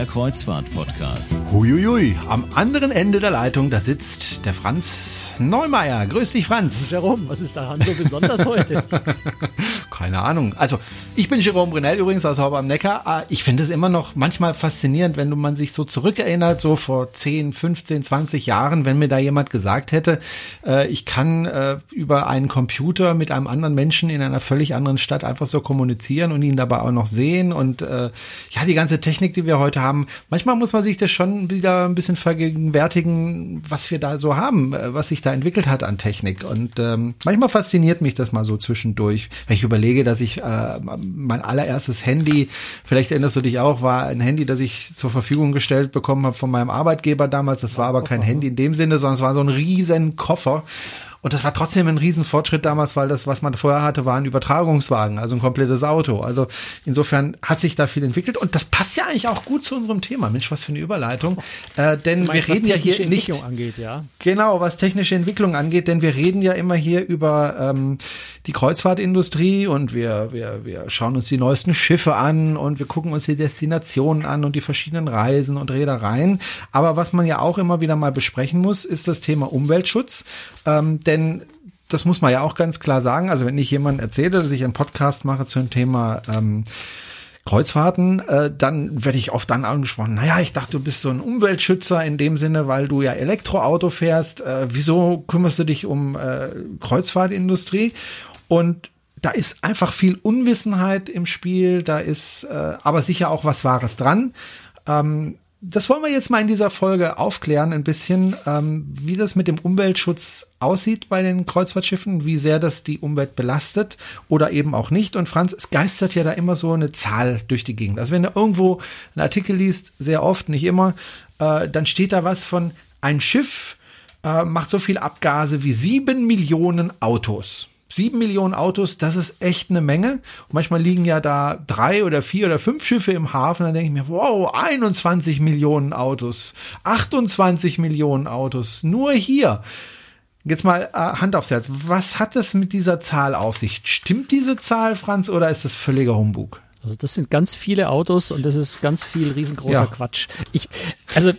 der Kreuzfahrt-Podcast. Huiuiui, am anderen Ende der Leitung, da sitzt der Franz Neumeier. Grüß dich, Franz. Jerome, was ist daran so besonders heute? Keine Ahnung. Also, ich bin Jerome Brunel übrigens aus Hauber am Neckar. Ah, ich finde es immer noch manchmal faszinierend, wenn man sich so zurückerinnert, so vor 10, 15, 20 Jahren, wenn mir da jemand gesagt hätte, äh, ich kann äh, über einen Computer mit einem anderen Menschen in einer völlig anderen Stadt einfach so kommunizieren und ihn dabei auch noch sehen und äh, ja, die ganze Technik, die wir heute haben. Manchmal muss man sich das schon wieder ein bisschen vergegenwärtigen, was wir da so haben, was sich da entwickelt hat an Technik. Und ähm, manchmal fasziniert mich das mal so zwischendurch, wenn ich überlege, dass ich äh, mein allererstes Handy, vielleicht erinnerst du dich auch, war ein Handy, das ich zur Verfügung gestellt bekommen habe von meinem Arbeitgeber damals. Das war aber kein Handy in dem Sinne, sondern es war so ein riesen Koffer. Und das war trotzdem ein Riesenfortschritt damals, weil das, was man vorher hatte, war ein Übertragungswagen, also ein komplettes Auto. Also insofern hat sich da viel entwickelt. Und das passt ja eigentlich auch gut zu unserem Thema. Mensch, was für eine Überleitung. Äh, denn meinst, wir reden ja hier nicht. Angeht, ja? Genau, was technische Entwicklung angeht, denn wir reden ja immer hier über ähm, die Kreuzfahrtindustrie und wir, wir, wir schauen uns die neuesten Schiffe an und wir gucken uns die Destinationen an und die verschiedenen Reisen und Reedereien. Aber was man ja auch immer wieder mal besprechen muss, ist das Thema Umweltschutz. Ähm, denn das muss man ja auch ganz klar sagen. Also wenn ich jemand erzähle, dass ich einen Podcast mache zu dem Thema ähm, Kreuzfahrten, äh, dann werde ich oft dann angesprochen, naja, ich dachte, du bist so ein Umweltschützer in dem Sinne, weil du ja Elektroauto fährst. Äh, wieso kümmerst du dich um äh, Kreuzfahrtindustrie? Und da ist einfach viel Unwissenheit im Spiel, da ist äh, aber sicher auch was Wahres dran. Ähm, das wollen wir jetzt mal in dieser Folge aufklären, ein bisschen, ähm, wie das mit dem Umweltschutz aussieht bei den Kreuzfahrtschiffen, wie sehr das die Umwelt belastet oder eben auch nicht. Und Franz, es geistert ja da immer so eine Zahl durch die Gegend. Also wenn du irgendwo einen Artikel liest, sehr oft, nicht immer, äh, dann steht da was von ein Schiff äh, macht so viel Abgase wie sieben Millionen Autos. Sieben Millionen Autos, das ist echt eine Menge. Und manchmal liegen ja da drei oder vier oder fünf Schiffe im Hafen. Dann denke ich mir, wow, 21 Millionen Autos, 28 Millionen Autos, nur hier. Jetzt mal äh, Hand aufs Herz. Was hat es mit dieser Zahl auf sich? Stimmt diese Zahl, Franz, oder ist das völliger Humbug? Also das sind ganz viele Autos und das ist ganz viel riesengroßer ja. Quatsch. Ich, also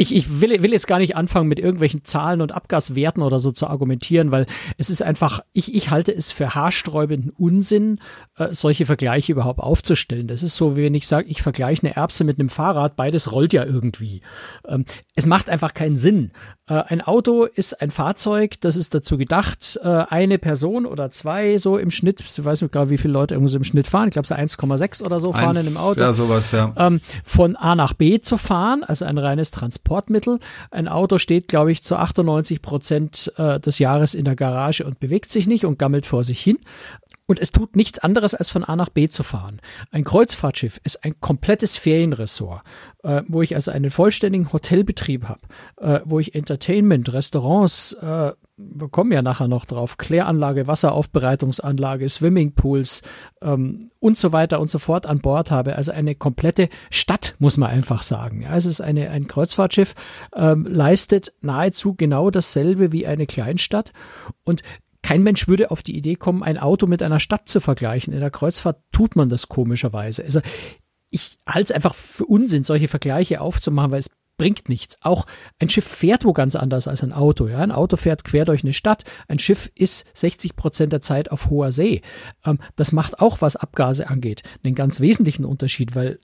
ich, ich will, will jetzt gar nicht anfangen, mit irgendwelchen Zahlen und Abgaswerten oder so zu argumentieren, weil es ist einfach, ich, ich halte es für haarsträubenden Unsinn, äh, solche Vergleiche überhaupt aufzustellen. Das ist so, wie wenn ich sage, ich vergleiche eine Erbse mit einem Fahrrad, beides rollt ja irgendwie. Ähm, es macht einfach keinen Sinn. Äh, ein Auto ist ein Fahrzeug, das ist dazu gedacht, äh, eine Person oder zwei so im Schnitt, ich weiß nicht gerade, wie viele Leute irgendwo so im Schnitt fahren, ich glaube so 1,6 oder so fahren Eins, in einem Auto. Ja, sowas, ja. Ähm, von A nach B zu fahren, also ein reines Transport Transportmittel. Ein Auto steht, glaube ich, zu 98 Prozent äh, des Jahres in der Garage und bewegt sich nicht und gammelt vor sich hin. Und es tut nichts anderes, als von A nach B zu fahren. Ein Kreuzfahrtschiff ist ein komplettes Ferienressort, äh, wo ich also einen vollständigen Hotelbetrieb habe, äh, wo ich Entertainment, Restaurants, äh, wir kommen ja nachher noch drauf, Kläranlage, Wasseraufbereitungsanlage, Swimmingpools ähm, und so weiter und so fort an Bord habe. Also eine komplette Stadt, muss man einfach sagen. Ja, es ist eine, ein Kreuzfahrtschiff, ähm, leistet nahezu genau dasselbe wie eine Kleinstadt und kein Mensch würde auf die Idee kommen, ein Auto mit einer Stadt zu vergleichen. In der Kreuzfahrt tut man das komischerweise. Also ich halte es einfach für Unsinn, solche Vergleiche aufzumachen, weil es bringt nichts. Auch ein Schiff fährt wo ganz anders als ein Auto. Ja? Ein Auto fährt quer durch eine Stadt. Ein Schiff ist 60 Prozent der Zeit auf hoher See. Ähm, das macht auch, was Abgase angeht, einen ganz wesentlichen Unterschied, weil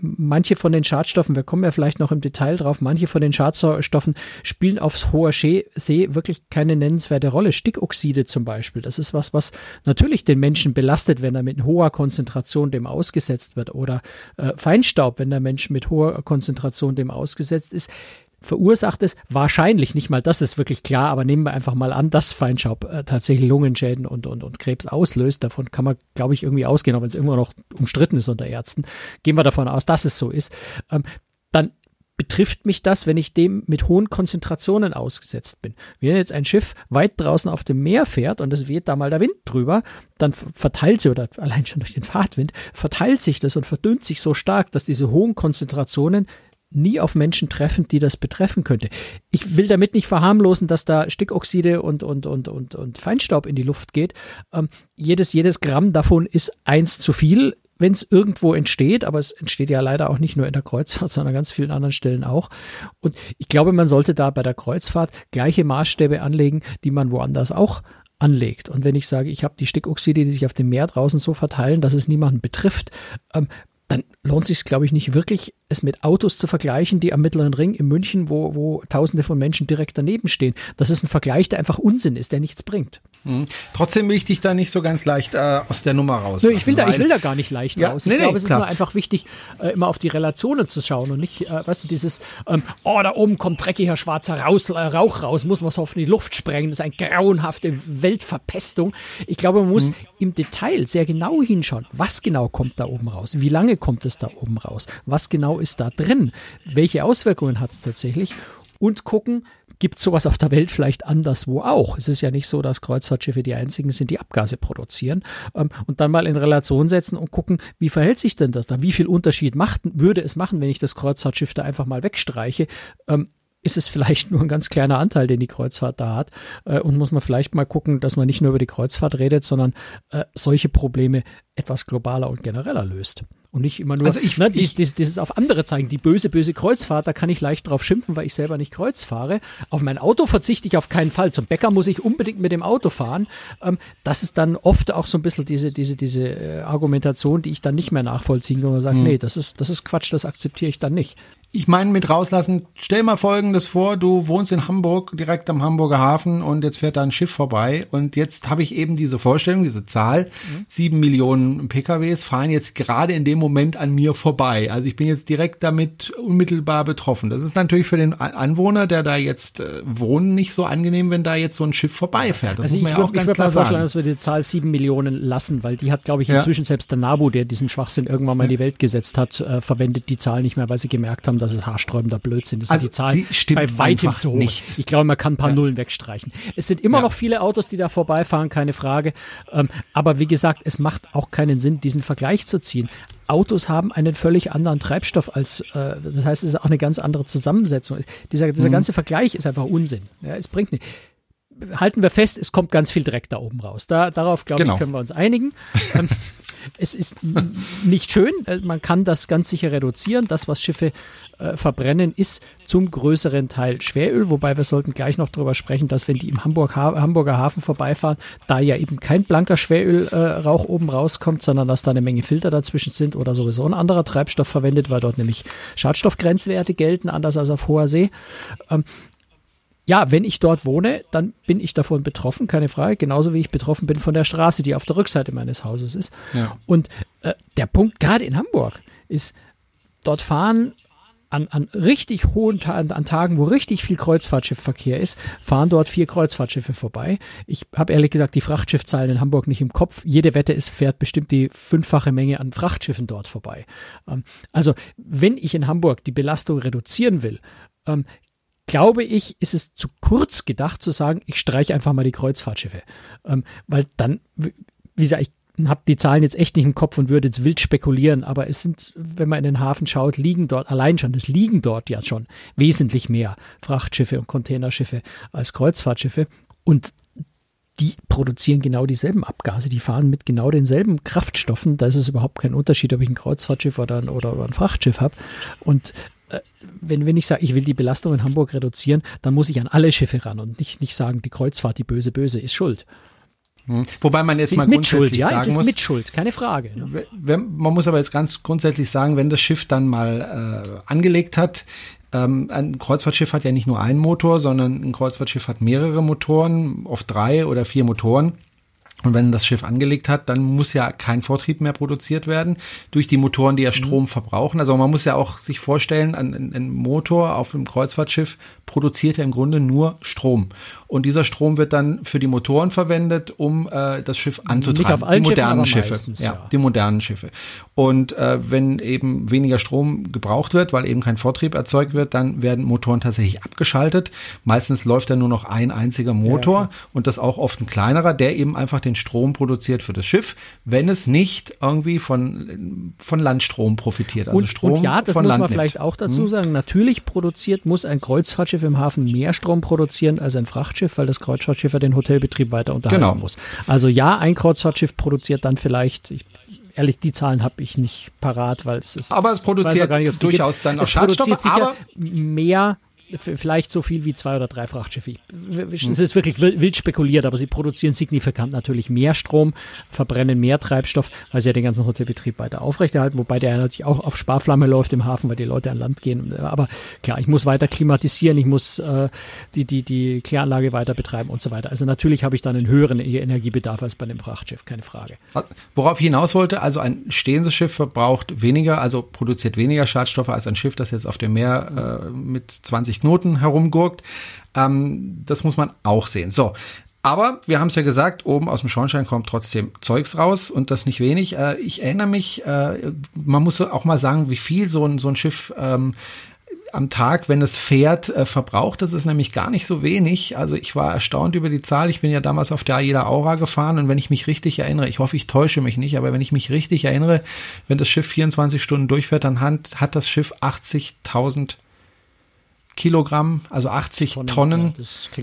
manche von den Schadstoffen, wir kommen ja vielleicht noch im Detail drauf, manche von den Schadstoffen spielen aufs hohe See wirklich keine nennenswerte Rolle. Stickoxide zum Beispiel, das ist was, was natürlich den Menschen belastet, wenn er mit hoher Konzentration dem ausgesetzt wird. Oder äh, Feinstaub, wenn der Mensch mit hoher Konzentration dem ausgesetzt ist verursacht es wahrscheinlich nicht mal, das ist wirklich klar, aber nehmen wir einfach mal an, dass Feinstaub äh, tatsächlich Lungenschäden und, und, und Krebs auslöst. Davon kann man, glaube ich, irgendwie ausgehen, auch wenn es immer noch umstritten ist unter Ärzten. Gehen wir davon aus, dass es so ist. Ähm, dann betrifft mich das, wenn ich dem mit hohen Konzentrationen ausgesetzt bin. Wenn jetzt ein Schiff weit draußen auf dem Meer fährt und es weht da mal der Wind drüber, dann verteilt sie oder allein schon durch den Fahrtwind, verteilt sich das und verdünnt sich so stark, dass diese hohen Konzentrationen nie auf Menschen treffen, die das betreffen könnte. Ich will damit nicht verharmlosen, dass da Stickoxide und, und, und, und, und Feinstaub in die Luft geht. Ähm, jedes, jedes Gramm davon ist eins zu viel wenn es irgendwo entsteht, aber es entsteht ja leider auch nicht nur in der Kreuzfahrt, sondern an ganz vielen anderen Stellen auch. Und ich glaube, man sollte da bei der Kreuzfahrt gleiche Maßstäbe anlegen, die man woanders auch anlegt. Und wenn ich sage, ich habe die Stickoxide, die sich auf dem Meer draußen so verteilen, dass es niemanden betrifft, ähm, dann lohnt sich, glaube ich, nicht wirklich, es mit Autos zu vergleichen, die am Mittleren Ring in München, wo, wo Tausende von Menschen direkt daneben stehen. Das ist ein Vergleich, der einfach Unsinn ist, der nichts bringt. Mhm. Trotzdem will ich dich da nicht so ganz leicht äh, aus der Nummer raus. Nö, ich will da, ich will da gar nicht leicht ja, raus. Ich nee, glaube, nee, es klar. ist nur einfach wichtig, äh, immer auf die Relationen zu schauen und nicht, äh, weißt du, dieses, ähm, oh, da oben kommt dreckiger schwarzer raus, äh, Rauch raus, muss man so auf die Luft sprengen. Das ist eine grauenhafte Weltverpestung. Ich glaube, man muss mhm. Im Detail sehr genau hinschauen, was genau kommt da oben raus, wie lange kommt es da oben raus, was genau ist da drin, welche Auswirkungen hat es tatsächlich und gucken, gibt sowas auf der Welt vielleicht anderswo auch. Es ist ja nicht so, dass Kreuzfahrtschiffe die einzigen sind, die Abgase produzieren. Ähm, und dann mal in Relation setzen und gucken, wie verhält sich denn das da? Wie viel Unterschied macht, würde es machen, wenn ich das Kreuzfahrtschiff da einfach mal wegstreiche? Ist es vielleicht nur ein ganz kleiner Anteil, den die Kreuzfahrt da hat. Äh, und muss man vielleicht mal gucken, dass man nicht nur über die Kreuzfahrt redet, sondern äh, solche Probleme etwas globaler und genereller löst. Und nicht immer nur also ich, ne, ich, dieses, dieses auf andere zeigen. Die böse, böse Kreuzfahrt, da kann ich leicht drauf schimpfen, weil ich selber nicht Kreuz fahre. Auf mein Auto verzichte ich auf keinen Fall. Zum Bäcker muss ich unbedingt mit dem Auto fahren. Ähm, das ist dann oft auch so ein bisschen diese, diese, diese äh, Argumentation, die ich dann nicht mehr nachvollziehen kann und sage, hm. nee, das ist, das ist Quatsch, das akzeptiere ich dann nicht ich meine mit rauslassen, stell mal folgendes vor, du wohnst in Hamburg, direkt am Hamburger Hafen und jetzt fährt da ein Schiff vorbei und jetzt habe ich eben diese Vorstellung, diese Zahl, sieben mhm. Millionen PKWs fahren jetzt gerade in dem Moment an mir vorbei. Also ich bin jetzt direkt damit unmittelbar betroffen. Das ist natürlich für den Anwohner, der da jetzt äh, wohnt, nicht so angenehm, wenn da jetzt so ein Schiff vorbeifährt. Das also muss man ich, ja auch ich ganz klar sagen. dass wir die Zahl sieben Millionen lassen, weil die hat, glaube ich, inzwischen ja. selbst der NABU, der diesen Schwachsinn irgendwann mal in die Welt gesetzt hat, äh, verwendet die Zahl nicht mehr, weil sie gemerkt haben, dass es haarsträubender Blödsinn ist. Also die Zahl bei weitem zu hoch. Nicht. Ich glaube, man kann ein paar ja. Nullen wegstreichen. Es sind immer ja. noch viele Autos, die da vorbeifahren, keine Frage. Ähm, aber wie gesagt, es macht auch keinen Sinn, diesen Vergleich zu ziehen. Autos haben einen völlig anderen Treibstoff als, äh, das heißt, es ist auch eine ganz andere Zusammensetzung. Dieser, dieser mhm. ganze Vergleich ist einfach Unsinn. Ja, es bringt nicht halten wir fest, es kommt ganz viel Dreck da oben raus. Da, darauf, glaube genau. ich, können wir uns einigen. Es ist nicht schön. Äh, man kann das ganz sicher reduzieren. Das, was Schiffe äh, verbrennen, ist zum größeren Teil Schweröl. Wobei wir sollten gleich noch darüber sprechen, dass wenn die im Hamburg ha Hamburger Hafen vorbeifahren, da ja eben kein blanker Schwerölrauch äh, oben rauskommt, sondern dass da eine Menge Filter dazwischen sind oder sowieso ein anderer Treibstoff verwendet, weil dort nämlich Schadstoffgrenzwerte gelten, anders als auf hoher See. Ähm, ja, wenn ich dort wohne, dann bin ich davon betroffen, keine Frage, genauso wie ich betroffen bin von der Straße, die auf der Rückseite meines Hauses ist. Ja. Und äh, der Punkt, gerade in Hamburg, ist, dort fahren an, an richtig hohen Tagen, an Tagen, wo richtig viel Kreuzfahrtschiffverkehr ist, fahren dort vier Kreuzfahrtschiffe vorbei. Ich habe ehrlich gesagt die Frachtschiffzahlen in Hamburg nicht im Kopf. Jede Wette ist, fährt bestimmt die fünffache Menge an Frachtschiffen dort vorbei. Ähm, also wenn ich in Hamburg die Belastung reduzieren will, ähm, glaube ich, ist es zu kurz gedacht zu sagen, ich streiche einfach mal die Kreuzfahrtschiffe. Ähm, weil dann, wie gesagt, ich habe die Zahlen jetzt echt nicht im Kopf und würde jetzt wild spekulieren, aber es sind, wenn man in den Hafen schaut, liegen dort allein schon, es liegen dort ja schon wesentlich mehr Frachtschiffe und Containerschiffe als Kreuzfahrtschiffe und die produzieren genau dieselben Abgase, die fahren mit genau denselben Kraftstoffen. Da ist es überhaupt kein Unterschied, ob ich ein Kreuzfahrtschiff oder ein, oder, oder ein Frachtschiff habe. Und wenn, wenn ich sage, ich will die Belastung in Hamburg reduzieren, dann muss ich an alle Schiffe ran und nicht, nicht sagen, die Kreuzfahrt, die böse, böse ist schuld. Hm. Wobei man jetzt mal ist Mitschuld, ja, sagen es ist muss, Mitschuld, keine Frage. Ne? Wenn, man muss aber jetzt ganz grundsätzlich sagen, wenn das Schiff dann mal äh, angelegt hat, ähm, ein Kreuzfahrtschiff hat ja nicht nur einen Motor, sondern ein Kreuzfahrtschiff hat mehrere Motoren, oft drei oder vier Motoren. Und wenn das Schiff angelegt hat, dann muss ja kein Vortrieb mehr produziert werden durch die Motoren, die ja Strom mhm. verbrauchen. Also man muss ja auch sich vorstellen, ein, ein, Motor auf einem Kreuzfahrtschiff produziert ja im Grunde nur Strom. Und dieser Strom wird dann für die Motoren verwendet, um äh, das Schiff anzutreiben. Nicht auf allen die modernen Schiffen, Schiffe. Meistens, ja, ja, die modernen Schiffe. Und äh, wenn eben weniger Strom gebraucht wird, weil eben kein Vortrieb erzeugt wird, dann werden Motoren tatsächlich abgeschaltet. Meistens läuft da nur noch ein einziger Motor ja, und das auch oft ein kleinerer, der eben einfach den Strom produziert für das Schiff, wenn es nicht irgendwie von, von Landstrom profitiert. Also und, Strom und ja, das muss Land man vielleicht nimmt. auch dazu hm? sagen. Natürlich produziert, muss ein Kreuzfahrtschiff im Hafen mehr Strom produzieren als ein Frachtschiff, weil das Kreuzfahrtschiff ja den Hotelbetrieb weiter unterhalten genau. muss. Also ja, ein Kreuzfahrtschiff produziert dann vielleicht, ich ehrlich, die Zahlen habe ich nicht parat, weil es ist. Aber es produziert nicht, durchaus dann auch es Schadstoffe. aber mehr vielleicht so viel wie zwei oder drei Frachtschiffe. Es ist wirklich wild spekuliert, aber sie produzieren signifikant natürlich mehr Strom, verbrennen mehr Treibstoff, weil sie ja den ganzen Hotelbetrieb weiter aufrechterhalten, wobei der natürlich auch auf Sparflamme läuft im Hafen, weil die Leute an Land gehen. Aber klar, ich muss weiter klimatisieren, ich muss äh, die, die, die Kläranlage weiter betreiben und so weiter. Also natürlich habe ich dann einen höheren e-, Energiebedarf als bei einem Frachtschiff, keine Frage. Worauf ich hinaus wollte, also ein stehendes Schiff verbraucht weniger, also produziert weniger Schadstoffe als ein Schiff, das jetzt auf dem Meer äh, mit 20 Knoten herumgurkt. Ähm, das muss man auch sehen. So. Aber wir haben es ja gesagt, oben aus dem Schornstein kommt trotzdem Zeugs raus und das nicht wenig. Äh, ich erinnere mich, äh, man muss auch mal sagen, wie viel so ein, so ein Schiff ähm, am Tag, wenn es fährt, äh, verbraucht. Das ist nämlich gar nicht so wenig. Also ich war erstaunt über die Zahl. Ich bin ja damals auf der Aida Aura gefahren und wenn ich mich richtig erinnere, ich hoffe, ich täusche mich nicht, aber wenn ich mich richtig erinnere, wenn das Schiff 24 Stunden durchfährt, dann hat, hat das Schiff 80.000 Kilogramm, also 80 Tonnen, Tonnen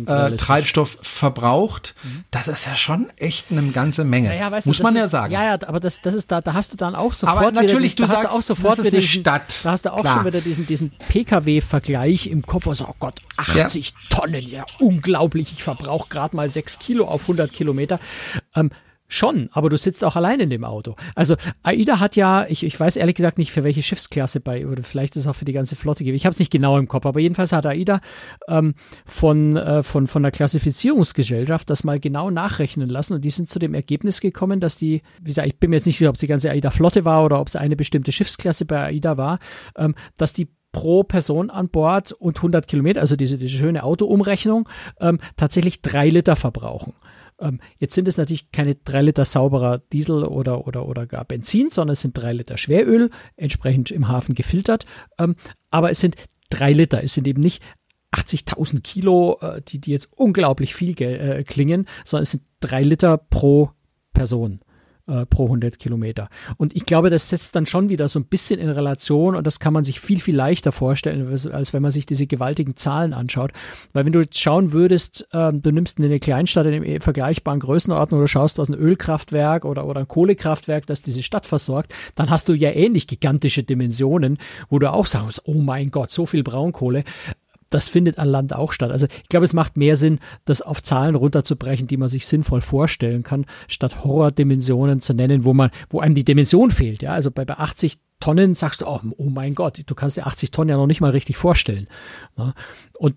ja, äh, Treibstoff verbraucht. Mhm. Das ist ja schon echt eine ganze Menge. Naja, weißt Muss du, man ja sagen. Ja, ja, aber das, das ist da, da hast du dann auch sofort aber natürlich, wieder, du sagst, auch sofort das ist eine diesen, Stadt. Da hast du auch Klar. schon wieder diesen, diesen PKW-Vergleich im Kopf. Also, oh Gott, 80 ja. Tonnen, ja, unglaublich. Ich verbrauche gerade mal 6 Kilo auf 100 Kilometer. Ähm, Schon, aber du sitzt auch allein in dem Auto. Also AIDA hat ja, ich, ich weiß ehrlich gesagt nicht, für welche Schiffsklasse bei, oder vielleicht ist es auch für die ganze Flotte gegeben. Ich habe es nicht genau im Kopf, aber jedenfalls hat AIDA ähm, von, äh, von, von der Klassifizierungsgesellschaft das mal genau nachrechnen lassen und die sind zu dem Ergebnis gekommen, dass die, wie gesagt, ich bin mir jetzt nicht sicher, ob es die ganze AIDA-Flotte war oder ob es eine bestimmte Schiffsklasse bei AIDA war, ähm, dass die pro Person an Bord und 100 Kilometer, also diese, diese schöne Autoumrechnung, ähm, tatsächlich drei Liter verbrauchen. Ähm, jetzt sind es natürlich keine drei Liter sauberer Diesel oder, oder, oder gar Benzin, sondern es sind drei Liter Schweröl, entsprechend im Hafen gefiltert. Ähm, aber es sind drei Liter, es sind eben nicht 80.000 Kilo, äh, die, die jetzt unglaublich viel äh, klingen, sondern es sind drei Liter pro Person äh, pro 100 Kilometer. Und ich glaube, das setzt dann schon wieder so ein bisschen in Relation und das kann man sich viel, viel leichter vorstellen, als wenn man sich diese gewaltigen Zahlen anschaut. Weil wenn du jetzt schauen würdest, äh, du nimmst eine Kleinstadt in einem vergleichbaren Größenordnung oder schaust, was ein Ölkraftwerk oder, oder ein Kohlekraftwerk, das diese Stadt versorgt, dann hast du ja ähnlich gigantische Dimensionen, wo du auch sagst, oh mein Gott, so viel Braunkohle das findet an Land auch statt. Also ich glaube, es macht mehr Sinn, das auf Zahlen runterzubrechen, die man sich sinnvoll vorstellen kann, statt Horrordimensionen zu nennen, wo man, wo einem die Dimension fehlt. Ja, also bei, bei 80 Tonnen sagst du, oh, oh mein Gott, du kannst dir 80 Tonnen ja noch nicht mal richtig vorstellen. Ja, und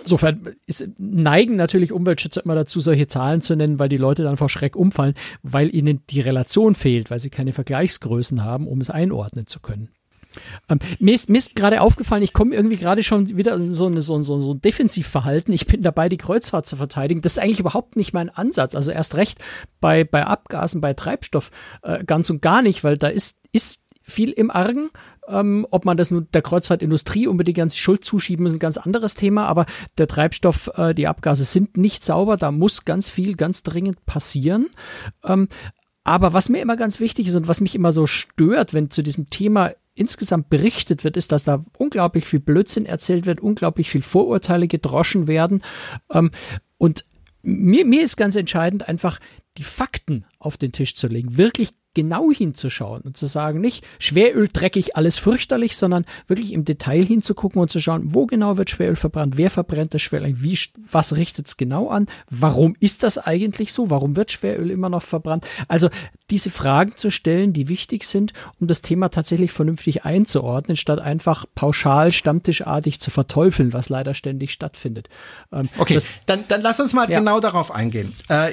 Insofern ist, neigen natürlich Umweltschützer immer dazu, solche Zahlen zu nennen, weil die Leute dann vor Schreck umfallen, weil ihnen die Relation fehlt, weil sie keine Vergleichsgrößen haben, um es einordnen zu können. Ähm, mir ist, ist gerade aufgefallen, ich komme irgendwie gerade schon wieder in so, eine, so, so, so ein Defensivverhalten. Ich bin dabei, die Kreuzfahrt zu verteidigen. Das ist eigentlich überhaupt nicht mein Ansatz. Also erst recht bei, bei Abgasen, bei Treibstoff äh, ganz und gar nicht, weil da ist, ist viel im Argen. Ähm, ob man das nun der Kreuzfahrtindustrie unbedingt ganz Schuld zuschieben, ist ein ganz anderes Thema. Aber der Treibstoff, äh, die Abgase sind nicht sauber. Da muss ganz viel, ganz dringend passieren. Ähm, aber was mir immer ganz wichtig ist und was mich immer so stört, wenn zu diesem Thema insgesamt berichtet wird, ist, dass da unglaublich viel Blödsinn erzählt wird, unglaublich viel Vorurteile gedroschen werden. Ähm, und mir, mir ist ganz entscheidend, einfach die Fakten auf den Tisch zu legen, wirklich genau hinzuschauen und zu sagen, nicht Schweröl dreckig, alles fürchterlich, sondern wirklich im Detail hinzugucken und zu schauen, wo genau wird Schweröl verbrannt, wer verbrennt das Schweröl, wie, was richtet es genau an, warum ist das eigentlich so, warum wird Schweröl immer noch verbrannt. Also diese Fragen zu stellen, die wichtig sind, um das Thema tatsächlich vernünftig einzuordnen, statt einfach pauschal, stammtischartig zu verteufeln, was leider ständig stattfindet. Ähm, okay, dann, dann lass uns mal ja. genau darauf eingehen. Äh,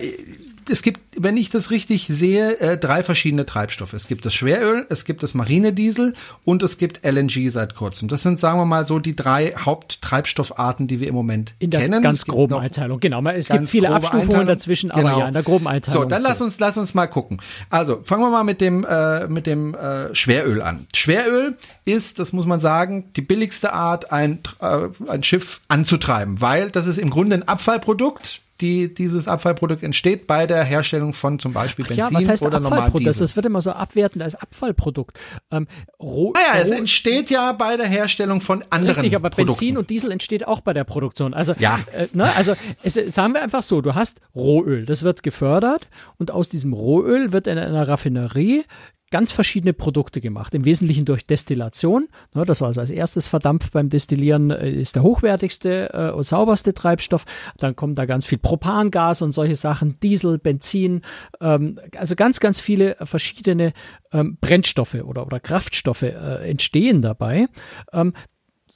es gibt, wenn ich das richtig sehe, äh, drei verschiedene Treibstoffe. Es gibt das Schweröl, es gibt das Marinediesel und es gibt LNG seit kurzem. Das sind, sagen wir mal, so die drei Haupttreibstoffarten, die wir im Moment in der kennen. Ganz groben Einteilung, genau. Es gibt viele Abstufungen Einteilung. dazwischen, aber genau. ja, in der groben Einteilung. So, dann lass uns, lass uns mal gucken. Also, fangen wir mal mit dem, äh, mit dem äh, Schweröl an. Schweröl ist, das muss man sagen, die billigste Art, ein, äh, ein Schiff anzutreiben, weil das ist im Grunde ein Abfallprodukt die dieses Abfallprodukt entsteht bei der Herstellung von zum Beispiel Benzin ja, was heißt oder Abfallprodukt? Diesel. Das wird immer so abwertend als Abfallprodukt. Ähm, roh, Naja, es roh- entsteht ja bei der Herstellung von anderen Richtig, aber Produkten. Benzin und Diesel entsteht auch bei der Produktion. Also, Ja. äh, ne, also es, sagen wir einfach so, du hast Rohöl, das wird gefördert und aus diesem Rohöl wird in einer Raffinerie ganz verschiedene Produkte gemacht. Im Wesentlichen durch Destillation. Ne, das war also als erstes verdampft beim Destillieren, äh, ist der hochwertigste äh, und sauberste Treibstoff. Dann kommt da ganz viel Propangas und solche Sachen, Diesel, Benzin, ähm, also ganz, ganz viele verschiedene ähm, Brennstoffe oder, oder Kraftstoffe äh, entstehen dabei.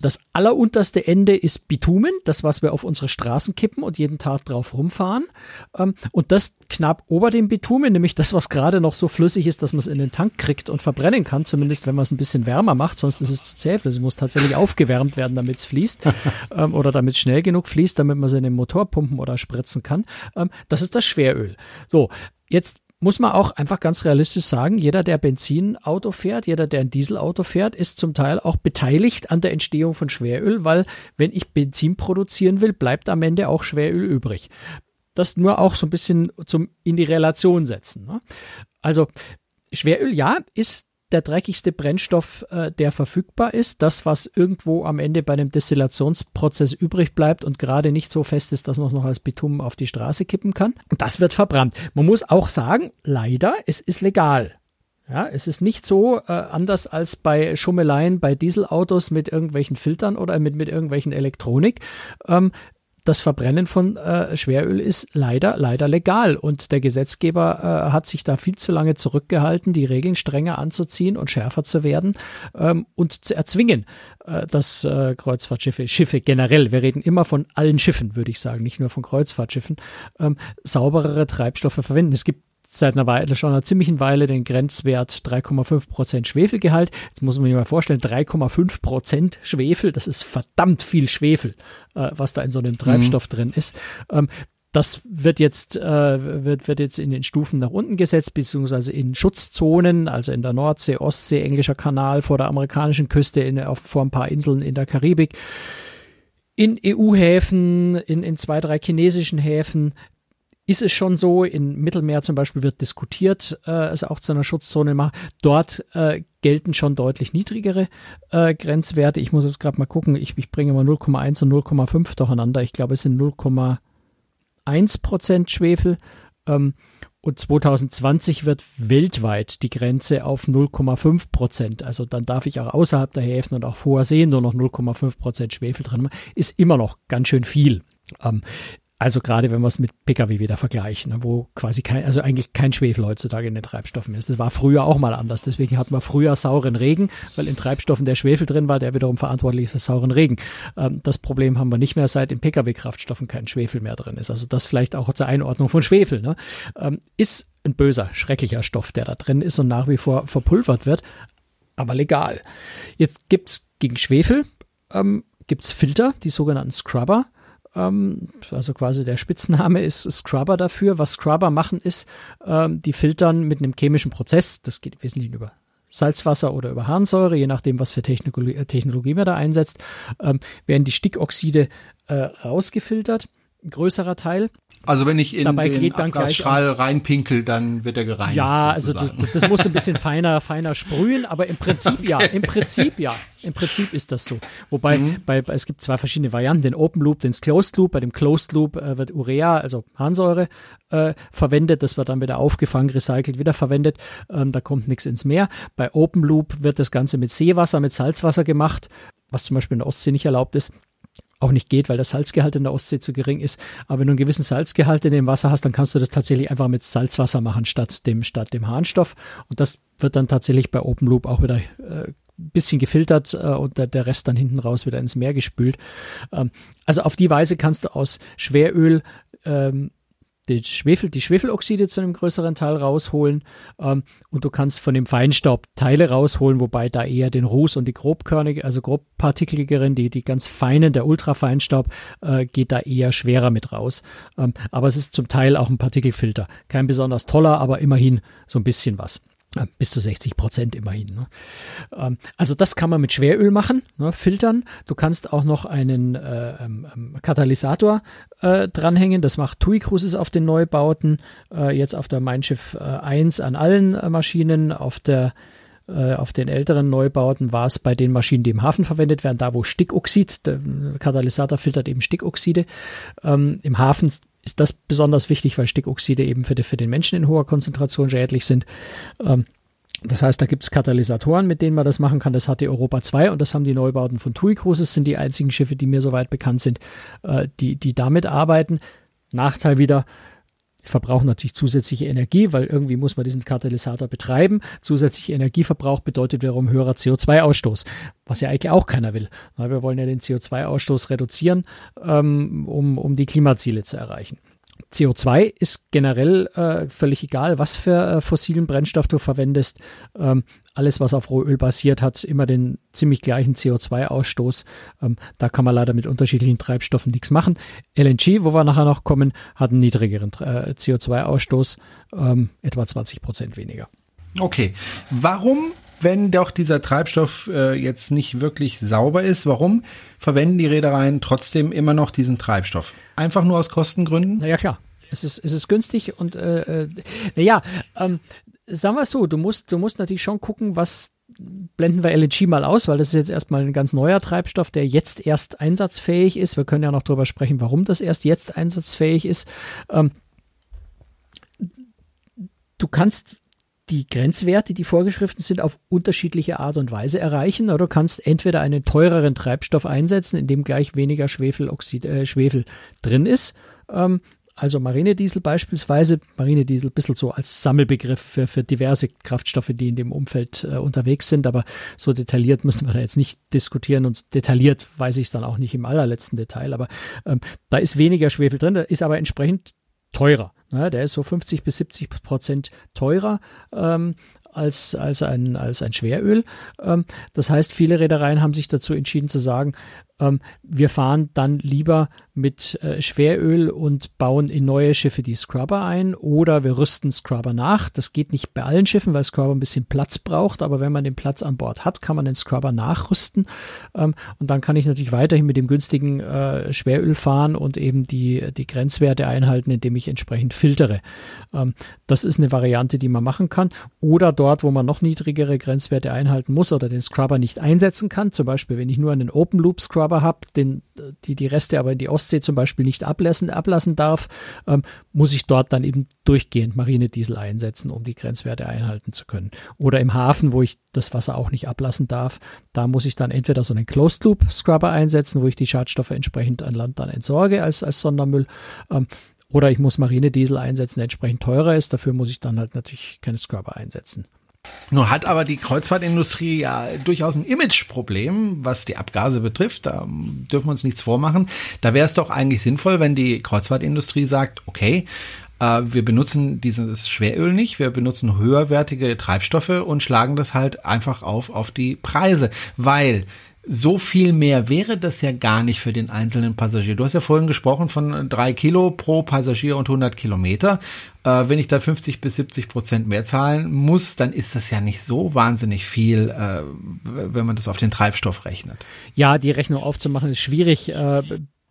Das allerunterste Ende ist Bitumen, das, was wir auf unsere Straßen kippen und jeden Tag drauf rumfahren. Ähm, und das knapp ober dem Bitumen, nämlich das, was gerade noch so flüssig ist, dass man es in den Tank kriegt und verbrennen kann, zumindest wenn man es ein bisschen wärmer macht, sonst ist es zu zäh. Es muss tatsächlich aufgewärmt werden, damit es fließt ähm, oder damit es schnell genug fließt, damit man es in den Motor pumpen oder spritzen kann. Ähm, das ist das Schweröl. So, jetzt muss man auch einfach ganz realistisch sagen, jeder, der Benzinauto fährt, jeder, der ein Dieselauto fährt, ist zum Teil auch beteiligt an der Entstehung von Schweröl, weil wenn ich Benzin produzieren will, bleibt am Ende auch Schweröl übrig. Das nur auch so ein bisschen zum in die Relation setzen. Ne? Also Schweröl, ja, ist der dreckigste Brennstoff, äh, der verfügbar ist. Das, was irgendwo am Ende bei einem Destillationsprozess übrig bleibt und gerade nicht so fest ist, dass man es noch als Bitumen auf die Straße kippen kann. Und das wird verbrannt. Man muss auch sagen, leider, es ist legal. Ja, es ist nicht so äh, anders als bei Schummeleien bei Dieselautos mit irgendwelchen Filtern oder mit, mit irgendwelchen Elektronik. Ähm, das Verbrennen von äh, Schweröl ist leider, leider legal. Und der Gesetzgeber äh, hat sich da viel zu lange zurückgehalten, die Regeln strenger anzuziehen und schärfer zu werden ähm, und zu erzwingen, äh, dass äh, Kreuzfahrtschiffe, Schiffe generell, wir reden immer von allen Schiffen, würde ich sagen, nicht nur von Kreuzfahrtschiffen, ähm, sauberere Treibstoffe verwenden. Es gibt seit einer Weile, schon einer ziemlichen Weile den Grenzwert 3,5 Prozent Schwefelgehalt. Jetzt muss man sich mal vorstellen, 3,5 Prozent Schwefel, das ist verdammt viel Schwefel, äh, was da in so einem Treibstoff drin ist. Ähm, das wird jetzt, äh, wird, wird jetzt in den Stufen nach unten gesetzt, beziehungsweise in Schutzzonen, also in der Nordsee, Ostsee, englischer Kanal vor der amerikanischen Küste, in, auf, vor ein paar Inseln in der Karibik. In EU-Häfen, in, in zwei, drei chinesischen Häfen ist es schon so, im Mittelmeer zum Beispiel wird diskutiert, äh, es auch zu einer Schutzzone machen. Dort äh, gelten schon deutlich niedrigere äh, Grenzwerte. Ich muss jetzt gerade mal gucken, ich, ich bringe mal 0,1 und 0,5 durcheinander. Ich glaube, es sind 0,1 Prozent Schwefel. Ähm, und 2020 wird weltweit die Grenze auf 0,5 Prozent. Also dann darf ich auch außerhalb der Häfen und auch hoher See nur noch 0,5 Prozent Schwefel drin. Ist immer noch ganz schön viel. Ähm, also gerade wenn wir es mit Pkw wieder vergleichen, ne, wo quasi kein, also eigentlich kein Schwefel heutzutage in den Treibstoffen ist. Das war früher auch mal anders. Deswegen hatten wir früher sauren Regen, weil in Treibstoffen der Schwefel drin war, der wiederum verantwortlich ist für sauren Regen. Ähm, das Problem haben wir nicht mehr, seit in Pkw-Kraftstoffen kein Schwefel mehr drin ist. Also das vielleicht auch zur Einordnung von Schwefel. Ne? Ähm, ist ein böser, schrecklicher Stoff, der da drin ist und nach wie vor verpulvert wird, aber legal. Jetzt gibt's gegen Schwefel ähm, gibt's Filter, die sogenannten Scrubber also quasi der Spitzname ist Scrubber dafür. Was Scrubber machen ist, ähm, die filtern mit einem chemischen Prozess, das geht im Wesentlichen über Salzwasser oder über Harnsäure, je nachdem, was für Technologie, Technologie man da einsetzt, ähm, werden die Stickoxide äh, rausgefiltert, ein größerer Teil. Also wenn ich in Dabei den geht dann gleich Abgasstrahl reinpinkel, dann wird er gereinigt. Ja, also sozusagen. das, muss ein bisschen feiner, feiner sprühen, aber im Prinzip ja, im Prinzip ja, im Prinzip ist das so. Wobei Mhm. bei, es gibt zwei verschiedene Varianten, den Open Loop, den Closed Loop. Bei dem Closed Loop äh, wird Urea, also Harnsäure, äh, verwendet. Das wird dann wieder aufgefangen, recycelt, wiederverwendet. Ähm, da kommt nichts ins Meer. Bei Open Loop wird das Ganze mit Seewasser, mit Salzwasser gemacht, was zum Beispiel in der Ostsee nicht erlaubt ist auch nicht geht, weil der Salzgehalt in der Ostsee zu gering ist. Aber wenn du einen gewissen Salzgehalt in dem Wasser hast, dann kannst du das tatsächlich einfach mit Salzwasser machen statt dem, statt dem Harnstoff. Und das wird dann tatsächlich bei Open Loop auch wieder äh, bisschen gefiltert äh, und der, der Rest dann hinten raus wieder ins Meer gespült. Ähm, also auf die Weise kannst du aus Schweröl ähm, die, Schwefel, die Schwefeloxide zu einem größeren Teil rausholen ähm, und du kannst von dem Feinstaub Teile rausholen, wobei da eher den Ruß und die grobkörnige, also grobpartikeligeren, die, die ganz feinen, der Ultrafeinstaub, äh, geht da eher schwerer mit raus. Ähm, aber es ist zum Teil auch ein Partikelfilter. Kein besonders toller, aber immerhin so ein bisschen was. Bis zu 60 Prozent immerhin. Ne? Ähm, also das kann man mit Schweröl machen, ne, filtern. Du kannst auch noch einen äh, ähm, ähm, Katalysator äh, dranhängen. Das macht TUI Cruises auf den Neubauten. Äh, jetzt auf der Mein Schiff äh, 1 an allen äh, Maschinen. Auf der äh, auf den älteren Neubauten war es bei den Maschinen, die im Hafen verwendet werden, da wo Stickoxid, der Katalysator filtert eben Stickoxide. Ähm, Im Hafen ist das besonders wichtig, weil Stickoxide eben für, die, für den Menschen in hoher Konzentration schädlich sind. Ähm, das heißt, da gibt es Katalysatoren, mit denen man das machen kann. Das hat die Europa 2 und das haben die Neubauten von TUI Cruises, sind die einzigen Schiffe, die mir soweit bekannt sind, äh, die, die damit arbeiten. Nachteil wieder, verbrauchen natürlich zusätzliche Energie, weil irgendwie muss man diesen Katalysator betreiben. Zusätzlicher Energieverbrauch bedeutet wiederum höherer CO2-Ausstoß, was ja eigentlich auch keiner will. Wir wollen ja den CO2-Ausstoß reduzieren, ähm, um, um die Klimaziele zu erreichen. CO2 ist generell äh, völlig egal, was für äh, fossilen Brennstoff du verwendest. Ähm, alles, was auf Rohöl basiert, hat immer den ziemlich gleichen CO2-Ausstoß. Ähm, da kann man leider mit unterschiedlichen Treibstoffen nichts machen. LNG, wo wir nachher noch kommen, hat einen niedrigeren äh, CO2-Ausstoß, ähm, etwa 20 Prozent weniger. Okay, warum wenn doch dieser Treibstoff äh, jetzt nicht wirklich sauber ist, warum verwenden die Reedereien trotzdem immer noch diesen Treibstoff? Einfach nur aus Kostengründen? Naja, klar. Es ist, es ist günstig und äh, äh, naja, ähm, sagen wir es so, du musst, du musst natürlich schon gucken, was blenden wir LNG mal aus, weil das ist jetzt erstmal ein ganz neuer Treibstoff, der jetzt erst einsatzfähig ist. Wir können ja noch darüber sprechen, warum das erst jetzt einsatzfähig ist. Ähm, du kannst die Grenzwerte, die vorgeschriften sind, auf unterschiedliche Art und Weise erreichen. Oder du kannst entweder einen teureren Treibstoff einsetzen, in dem gleich weniger Schwefeloxid, äh, Schwefel drin ist. Ähm, also Marinediesel beispielsweise, Marinediesel ein bisschen so als Sammelbegriff für, für diverse Kraftstoffe, die in dem Umfeld äh, unterwegs sind, aber so detailliert müssen wir da jetzt nicht diskutieren und detailliert weiß ich es dann auch nicht im allerletzten Detail, aber ähm, da ist weniger Schwefel drin, da ist aber entsprechend teurer. Ne? Der ist so 50 bis 70 Prozent teurer ähm, als, als, ein, als ein Schweröl. Ähm, das heißt, viele Reedereien haben sich dazu entschieden zu sagen, ähm, wir fahren dann lieber mit äh, Schweröl und bauen in neue Schiffe die Scrubber ein oder wir rüsten Scrubber nach. Das geht nicht bei allen Schiffen, weil Scrubber ein bisschen Platz braucht, aber wenn man den Platz an Bord hat, kann man den Scrubber nachrüsten ähm, und dann kann ich natürlich weiterhin mit dem günstigen äh, Schweröl fahren und eben die, die Grenzwerte einhalten, indem ich entsprechend filtere. Ähm, das ist eine Variante, die man machen kann oder dort, wo man noch niedrigere Grenzwerte einhalten muss oder den Scrubber nicht einsetzen kann, zum Beispiel wenn ich nur einen Open Loop Scrubber habe, den, die, die Reste aber in die Ostsee Ostsee zum Beispiel nicht ablassen, ablassen darf, ähm, muss ich dort dann eben durchgehend Marinediesel einsetzen, um die Grenzwerte einhalten zu können. Oder im Hafen, wo ich das Wasser auch nicht ablassen darf, da muss ich dann entweder so einen Closed Loop Scrubber einsetzen, wo ich die Schadstoffe entsprechend an Land dann entsorge als, als Sondermüll. Ähm, oder ich muss Marinediesel einsetzen, der entsprechend teurer ist. Dafür muss ich dann halt natürlich keine Scrubber einsetzen. Nun hat aber die Kreuzfahrtindustrie ja durchaus ein Imageproblem, was die Abgase betrifft. Da dürfen wir uns nichts vormachen. Da wäre es doch eigentlich sinnvoll, wenn die Kreuzfahrtindustrie sagt, okay, äh, wir benutzen dieses Schweröl nicht, wir benutzen höherwertige Treibstoffe und schlagen das halt einfach auf auf die Preise, weil so viel mehr wäre das ja gar nicht für den einzelnen Passagier. Du hast ja vorhin gesprochen von drei Kilo pro Passagier und 100 Kilometer. Äh, wenn ich da 50 bis 70 Prozent mehr zahlen muss, dann ist das ja nicht so wahnsinnig viel, äh, wenn man das auf den Treibstoff rechnet. Ja, die Rechnung aufzumachen ist schwierig. Äh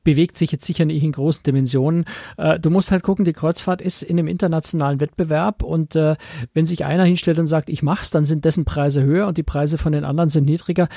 bewegt sich jetzt sicher nicht in großen Dimensionen. Äh, du musst halt gucken, die Kreuzfahrt ist in einem internationalen Wettbewerb und äh, wenn sich einer hinstellt und sagt, ich mach's, dann sind dessen Preise höher und die Preise von den anderen sind niedriger.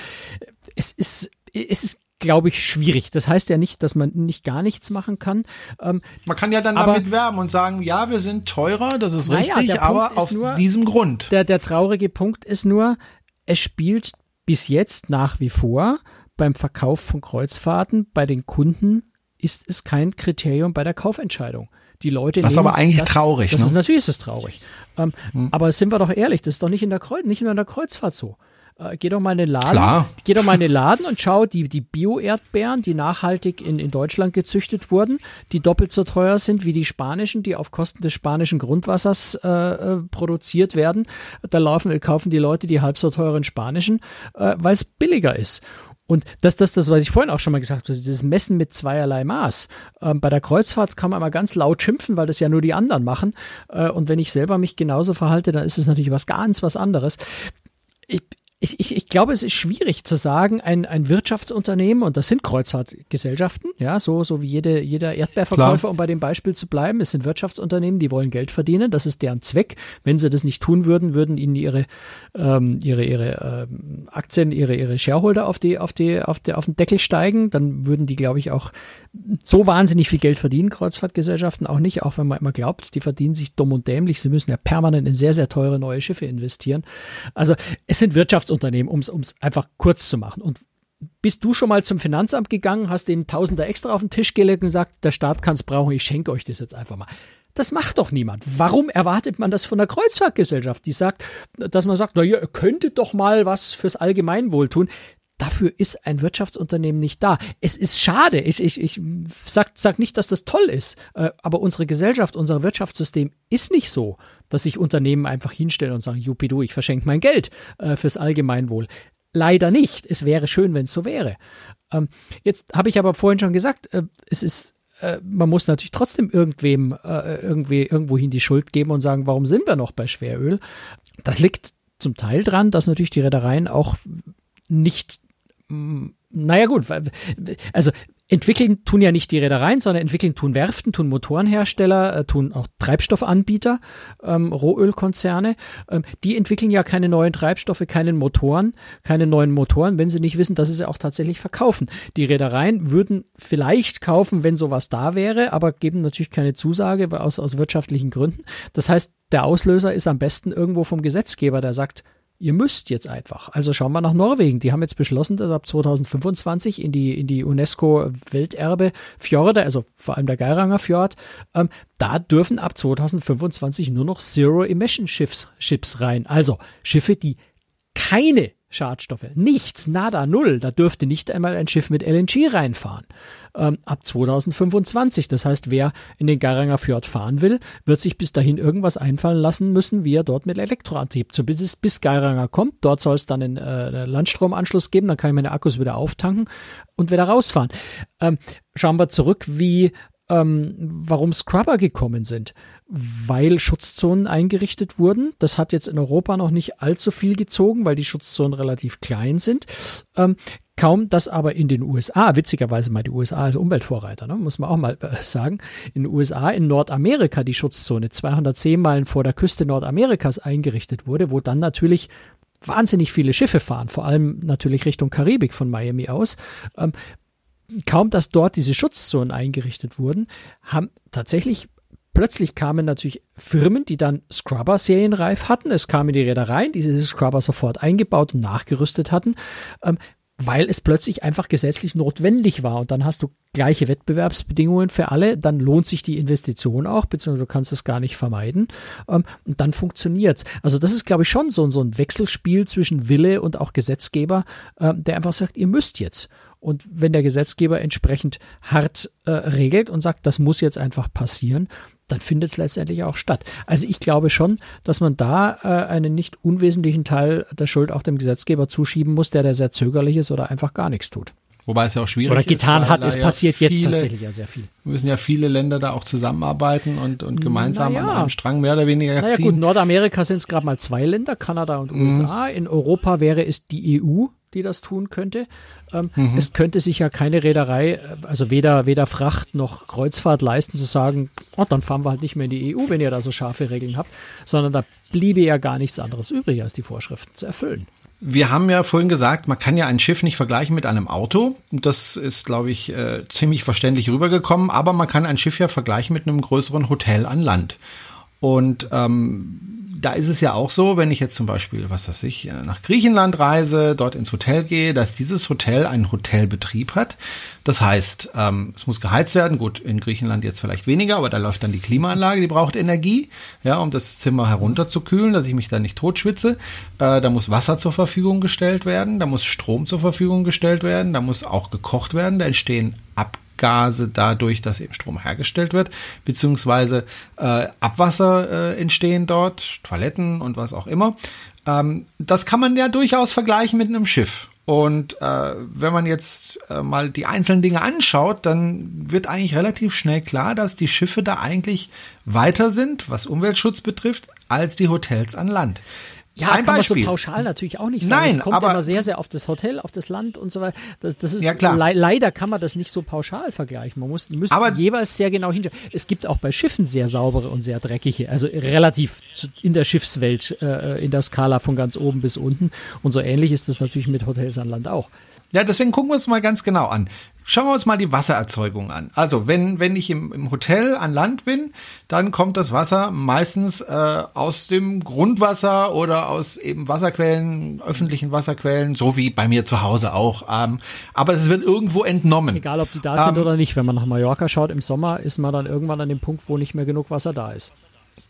Es ist, es ist glaube ich, schwierig. Das heißt ja nicht, dass man nicht gar nichts machen kann. Ähm, man kann ja dann damit werben und sagen, ja, wir sind teurer, das ist richtig, ja, aber auf nur, diesem Grund. Der, der traurige Punkt ist nur, es spielt bis jetzt nach wie vor beim Verkauf von Kreuzfahrten bei den Kunden ist es kein Kriterium bei der Kaufentscheidung. Die Leute Was aber eigentlich das, traurig, das ne? Ist, natürlich ist es traurig. Ähm, hm. Aber sind wir doch ehrlich, das ist doch nicht in der Kreuz, nicht nur in der Kreuzfahrt so. Äh, geh doch mal in den Laden. Klar. Geh doch mal in den Laden und schau die, die Bio-Erdbeeren, die nachhaltig in, in Deutschland gezüchtet wurden, die doppelt so teuer sind wie die spanischen, die auf Kosten des spanischen Grundwassers äh, äh produziert werden. Da laufen, kaufen die Leute die halb so teuren spanischen, äh, weil es billiger ist. Und das, das, das, was ich vorhin auch schon mal gesagt habe, dieses Messen mit zweierlei Maß. Ähm, bei der Kreuzfahrt kann man mal ganz laut schimpfen, weil das ja nur die anderen machen. Äh, und wenn ich selber mich genauso verhalte, dann ist es natürlich was ganz was anderes. Ich, ich, ich, ich glaube, es ist schwierig zu sagen, ein, ein Wirtschaftsunternehmen, und das sind Kreuzfahrtgesellschaften, ja, so, so wie jede, jeder Erdbeerverkäufer, Klar. um bei dem Beispiel zu bleiben, es sind Wirtschaftsunternehmen, die wollen Geld verdienen, das ist deren Zweck. Wenn sie das nicht tun würden, würden ihnen ihre, ähm, ihre, ihre ähm, Aktien, ihre, ihre Shareholder auf die, auf die, auf die, auf den Deckel steigen, dann würden die, glaube ich, auch so wahnsinnig viel Geld verdienen, Kreuzfahrtgesellschaften auch nicht, auch wenn man immer glaubt, die verdienen sich dumm und dämlich. Sie müssen ja permanent in sehr, sehr teure neue Schiffe investieren. Also es sind Wirtschaftsunternehmen, um es einfach kurz zu machen. Und bist du schon mal zum Finanzamt gegangen, hast den Tausender extra auf den Tisch gelegt und gesagt, der Staat kann es brauchen, ich schenke euch das jetzt einfach mal. Das macht doch niemand. Warum erwartet man das von der Kreuzfahrtgesellschaft, die sagt, dass man sagt, na ja, ihr könntet doch mal was fürs Allgemeinwohl tun dafür ist ein Wirtschaftsunternehmen nicht da. Es ist schade. Ich, ich, ich sag, sag nicht, dass das toll ist, äh, aber unsere Gesellschaft, unser Wirtschaftssystem ist nicht so, dass sich Unternehmen einfach hinstellen und sagen, Jupidu, ich verschenke mein Geld äh, fürs Allgemeinwohl. Leider nicht. Es wäre schön, wenn es so wäre. Ähm, jetzt habe ich aber vorhin schon gesagt, äh, es ist man muss natürlich trotzdem irgendwem irgendwie irgendwohin die Schuld geben und sagen, warum sind wir noch bei Schweröl? Das liegt zum Teil dran, dass natürlich die Reedereien auch nicht naja gut, also entwickeln tun ja nicht die Reedereien, sondern entwickeln tun Werften, tun Motorenhersteller, äh, tun auch Treibstoffanbieter, ähm, Rohölkonzerne. Ähm, die entwickeln ja keine neuen Treibstoffe, keine Motoren, keine neuen Motoren, wenn sie nicht wissen, dass sie sie auch tatsächlich verkaufen. Die Reedereien würden vielleicht kaufen, wenn sowas da wäre, aber geben natürlich keine Zusage aus, aus wirtschaftlichen Gründen. Das heißt, der Auslöser ist am besten irgendwo vom Gesetzgeber, der sagt, ihr müsst jetzt einfach. Also schauen wir nach Norwegen. Die haben jetzt beschlossen, dass ab 2025 in die, in die UNESCO-Welterbe Fjorde, also vor allem der Geiranger Fjord, ähm, da dürfen ab 2025 nur noch Zero-Emission-Ships Ships rein. Also Schiffe, die keine Schadstoffe. Nichts, nada, null. Da dürfte nicht einmal ein Schiff mit LNG reinfahren. Ähm, ab 2025. Das heißt, wer in den Garanger Fjord fahren will, wird sich bis dahin irgendwas einfallen lassen müssen, wie er dort mit Elektroantrieb, so bis es bis Geiranger kommt. Dort soll es dann einen, äh, Landstromanschluss geben, dann kann ich meine Akkus wieder auftanken und wieder rausfahren. Ähm, schauen wir zurück, wie ähm, warum Scrubber gekommen sind weil Schutzzonen eingerichtet wurden. Das hat jetzt in Europa noch nicht allzu viel gezogen, weil die Schutzzonen relativ klein sind. Ähm, kaum, dass aber in den USA, witzigerweise mal die USA als Umweltvorreiter, ne, muss man auch mal äh, sagen, in den USA, in Nordamerika die Schutzzone 210 Meilen vor der Küste Nordamerikas eingerichtet wurde, wo dann natürlich wahnsinnig viele Schiffe fahren, vor allem natürlich Richtung Karibik von Miami aus. Ähm, kaum, dass dort diese Schutzzonen eingerichtet wurden, haben tatsächlich Plötzlich kamen natürlich Firmen, die dann Scrubber serienreif hatten. Es kamen die Reedereien, die diese Scrubber sofort eingebaut und nachgerüstet hatten, ähm, weil es plötzlich einfach gesetzlich notwendig war. Und dann hast du gleiche Wettbewerbsbedingungen für alle. Dann lohnt sich die Investition auch, beziehungsweise du kannst es gar nicht vermeiden. Ähm, und dann funktioniert's. Also das ist, glaube ich, schon so, so ein Wechselspiel zwischen Wille und auch Gesetzgeber, ähm, der einfach sagt, ihr müsst jetzt. Und wenn der Gesetzgeber entsprechend hart äh, regelt und sagt, das muss jetzt einfach passieren, dann findet es letztendlich auch statt. Also ich glaube schon, dass man da äh, einen nicht unwesentlichen Teil der Schuld auch dem Gesetzgeber zuschieben muss, der da sehr zögerlich ist oder einfach gar nichts tut. Wobei es ja auch schwierig Oder getan ist, hat, es passiert viele, jetzt tatsächlich ja sehr viel. Müssen ja viele Länder da auch zusammenarbeiten und, und gemeinsam naja. an einem Strang mehr oder weniger naja, ziehen. Gut, Nordamerika sind es gerade mal zwei Länder, Kanada und USA. Mhm. In Europa wäre es die EU, die das tun könnte. Ähm, mhm. Es könnte sich ja keine Reederei, also weder, weder Fracht noch Kreuzfahrt leisten zu sagen, oh, dann fahren wir halt nicht mehr in die EU, wenn ihr da so scharfe Regeln habt, sondern da bliebe ja gar nichts anderes übrig, als die Vorschriften zu erfüllen. Wir haben ja vorhin gesagt, man kann ja ein Schiff nicht vergleichen mit einem Auto. Das ist, glaube ich, äh, ziemlich verständlich rübergekommen. Aber man kann ein Schiff ja vergleichen mit einem größeren Hotel an Land. Und ähm, da ist es ja auch so, wenn ich jetzt zum Beispiel, was weiß ich, äh, nach Griechenland reise, dort ins Hotel gehe, dass dieses Hotel einen Hotelbetrieb hat. Das heißt, ähm, es muss geheizt werden. Gut, in Griechenland jetzt vielleicht weniger, aber da läuft dann die Klimaanlage, die braucht Energie, ja, um das Zimmer herunterzukühlen, dass ich mich da nicht totschwitze. Äh, da muss Wasser zur Verfügung gestellt werden, da muss Strom zur Verfügung gestellt werden, da muss auch gekocht werden, da entstehen Ab Abgase dadurch, dass eben Strom hergestellt wird, beziehungsweise äh, Abwasser äh, entstehen dort, Toiletten und was auch immer. Ähm, das kann man ja durchaus vergleichen mit einem Schiff. Und äh, wenn man jetzt äh, mal die einzelnen Dinge anschaut, dann wird eigentlich relativ schnell klar, dass die Schiffe da eigentlich weiter sind, was Umweltschutz betrifft, als die Hotels an Land. Ja, Ein kann Beispiel. man so pauschal natürlich auch nicht sagen. Nein, es kommt aber, immer sehr, sehr auf das Hotel, auf das Land und so weiter. Das, das ist ja, klar. Le leider kann man das nicht so pauschal vergleichen. Man muss müsste aber, jeweils sehr genau hinschauen. Es gibt auch bei Schiffen sehr saubere und sehr dreckige, also relativ zu, in der Schiffswelt äh, in der Skala von ganz oben bis unten. Und so ähnlich ist das natürlich mit Hotels an Land auch. Ja, deswegen gucken wir uns mal ganz genau an. Schauen wir uns mal die Wassererzeugung an. Also wenn, wenn ich im, im Hotel an Land bin, dann kommt das Wasser meistens äh, aus dem Grundwasser oder aus eben Wasserquellen, öffentlichen Wasserquellen, so wie bei mir zu Hause auch. Ähm, aber es wird irgendwo entnommen. Egal, ob die da sind ähm, oder nicht. Wenn man nach Mallorca schaut im Sommer, ist man dann irgendwann an dem Punkt, wo nicht mehr genug Wasser da ist.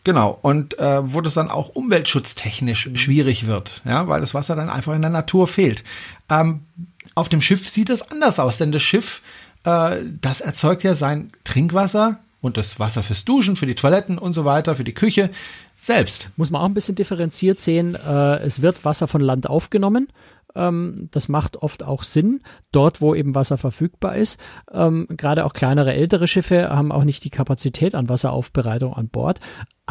Genau, und äh, wo das dann auch umweltschutztechnisch mhm. schwierig wird, ja, weil das Wasser dann einfach in der Natur fehlt. Ähm, auf dem Schiff sieht es anders aus, denn das Schiff, äh, das erzeugt ja sein Trinkwasser und das Wasser fürs Duschen, für die Toiletten und so weiter, für die Küche selbst. Muss man auch ein bisschen differenziert sehen. Äh, es wird Wasser von Land aufgenommen. Ähm, das macht oft auch Sinn, dort, wo eben Wasser verfügbar ist. Ähm, gerade auch kleinere, ältere Schiffe haben auch nicht die Kapazität an Wasseraufbereitung an Bord.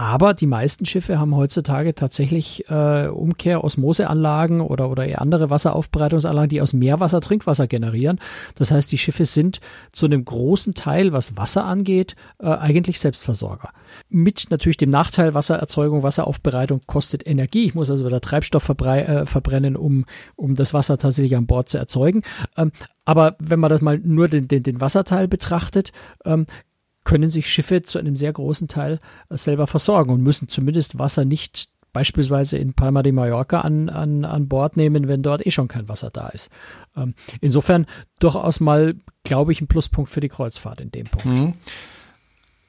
Aber die meisten Schiffe haben heutzutage tatsächlich äh, Umkehr, Osmoseanlagen oder, oder eher andere Wasseraufbereitungsanlagen, die aus Meerwasser Trinkwasser generieren. Das heißt, die Schiffe sind zu einem großen Teil, was Wasser angeht, äh, eigentlich Selbstversorger. Mit natürlich dem Nachteil, Wassererzeugung, Wasseraufbereitung kostet Energie. Ich muss also wieder Treibstoff äh, verbrennen, um, um das Wasser tatsächlich an Bord zu erzeugen. Ähm, aber wenn man das mal nur den, den, den Wasserteil betrachtet, ähm, können sich Schiffe zu einem sehr großen Teil äh, selber versorgen und müssen zumindest Wasser nicht beispielsweise in Palma de Mallorca an, an, an Bord nehmen, wenn dort eh schon kein Wasser da ist. Ähm, insofern durchaus mal, glaube ich, ein Pluspunkt für die Kreuzfahrt in dem Punkt. Mhm.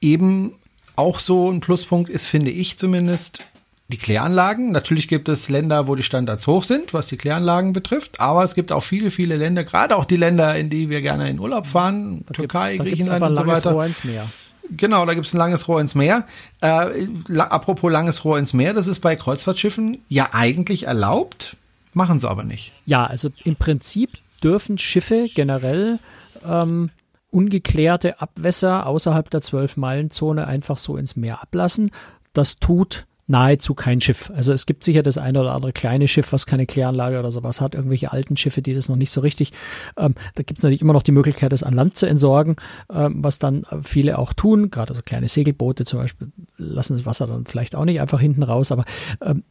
Eben auch so ein Pluspunkt ist, finde ich zumindest, die Kläranlagen. Natürlich gibt es Länder, wo die Standards hoch sind, was die Kläranlagen betrifft, aber es gibt auch viele, viele Länder, gerade auch die Länder, in die wir gerne in Urlaub fahren, da Türkei, Griechenland und so weiter. Rohr ins Meer. Genau, da gibt es ein langes Rohr ins Meer. Äh, la, apropos langes Rohr ins Meer, das ist bei Kreuzfahrtschiffen ja eigentlich erlaubt, machen sie aber nicht. Ja, also im Prinzip dürfen Schiffe generell ähm, ungeklärte Abwässer außerhalb der 12-Meilen-Zone einfach so ins Meer ablassen. Das tut nahezu kein Schiff. Also es gibt sicher das eine oder andere kleine Schiff, was keine Kläranlage oder sowas hat, irgendwelche alten Schiffe, die das noch nicht so richtig. Ähm, da gibt es natürlich immer noch die Möglichkeit, das an Land zu entsorgen, ähm, was dann viele auch tun. Gerade so kleine Segelboote zum Beispiel lassen das Wasser dann vielleicht auch nicht einfach hinten raus, aber ähm,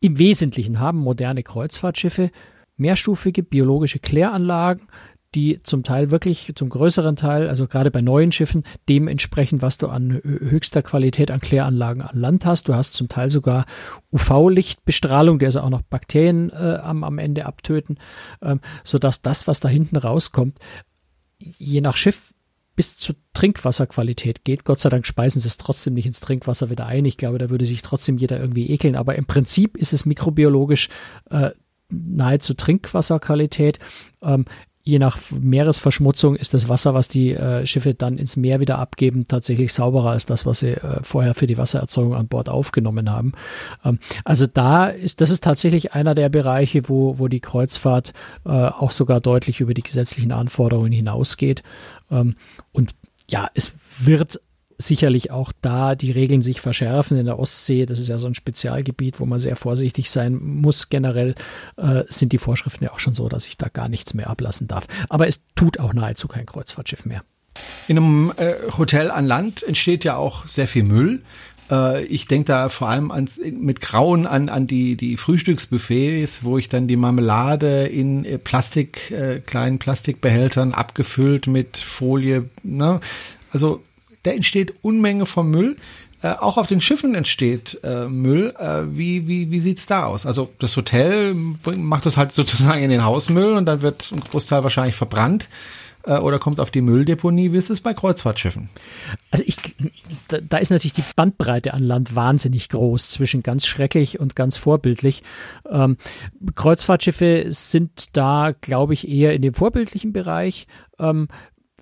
im Wesentlichen haben moderne Kreuzfahrtschiffe mehrstufige biologische Kläranlagen, die zum Teil wirklich, zum größeren Teil, also gerade bei neuen Schiffen, dementsprechend, was du an höchster Qualität an Kläranlagen an Land hast. Du hast zum Teil sogar UV-Lichtbestrahlung, die also auch noch Bakterien äh, am, am Ende abtöten, ähm, sodass das, was da hinten rauskommt, je nach Schiff bis zur Trinkwasserqualität geht. Gott sei Dank speisen sie es trotzdem nicht ins Trinkwasser wieder ein. Ich glaube, da würde sich trotzdem jeder irgendwie ekeln. Aber im Prinzip ist es mikrobiologisch äh, nahezu Trinkwasserqualität. Ähm, je nach Meeresverschmutzung ist das Wasser, was die äh, Schiffe dann ins Meer wieder abgeben, tatsächlich sauberer als das, was sie äh, vorher für die Wassererzeugung an Bord aufgenommen haben. Ähm, also da ist, das ist tatsächlich einer der Bereiche, wo, wo die Kreuzfahrt äh, auch sogar deutlich über die gesetzlichen Anforderungen hinausgeht. Ähm, und ja, es wird sicherlich auch da die Regeln sich verschärfen. In der Ostsee, das ist ja so ein Spezialgebiet, wo man sehr vorsichtig sein muss. Generell äh, sind die Vorschriften ja auch schon so, dass ich da gar nichts mehr ablassen darf. Aber es tut auch nahezu kein Kreuzfahrtschiff mehr. In einem äh, Hotel an Land entsteht ja auch sehr viel Müll. Äh, ich denke da vor allem an, mit Grauen an, an die, die Frühstücksbuffets, wo ich dann die Marmelade in äh, Plastik, äh, kleinen Plastikbehältern abgefüllt mit Folie, ne? Also da entsteht Unmenge von Müll. Äh, auch auf den Schiffen entsteht äh, Müll. Äh, wie wie, wie sieht's da aus? Also das Hotel macht das halt sozusagen in den Hausmüll und dann wird ein Großteil wahrscheinlich verbrannt äh, oder kommt auf die Mülldeponie. Wie ist es bei Kreuzfahrtschiffen? Also ich, da, da ist natürlich die Bandbreite an Land wahnsinnig groß zwischen ganz schrecklich und ganz vorbildlich. Ähm, Kreuzfahrtschiffe sind da, glaube ich, eher in dem vorbildlichen Bereich. Ähm,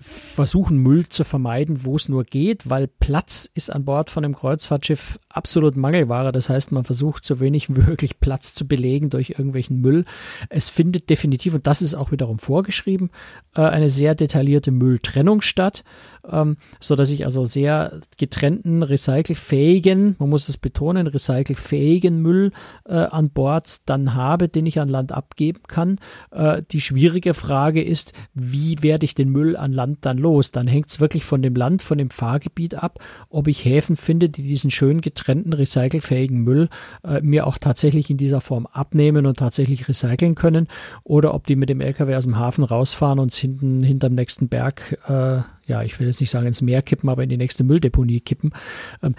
versuchen Müll zu vermeiden, wo es nur geht, weil Platz ist an Bord von einem Kreuzfahrtschiff absolut Mangelware. Das heißt, man versucht so wenig wie möglich Platz zu belegen durch irgendwelchen Müll. Es findet definitiv, und das ist auch wiederum vorgeschrieben, äh, eine sehr detaillierte Mülltrennung statt, ähm, so dass ich also sehr getrennten, recycelfähigen, man muss es betonen, recycelfähigen Müll äh, an Bord dann habe, den ich an Land abgeben kann. Äh, die schwierige Frage ist, wie werde ich den Müll an Land dann los? Dann hängt es wirklich von dem Land, von dem Fahrgebiet ab, ob ich Häfen finde, die diesen schön getrennten, recycelfähigen Müll äh, mir auch tatsächlich in dieser Form abnehmen und tatsächlich recyceln können oder ob die mit dem LKW aus dem Hafen rausfahren und hinten hinterm nächsten Berg, äh, ja, ich will jetzt nicht sagen ins Meer kippen, aber in die nächste Mülldeponie kippen. Ähm,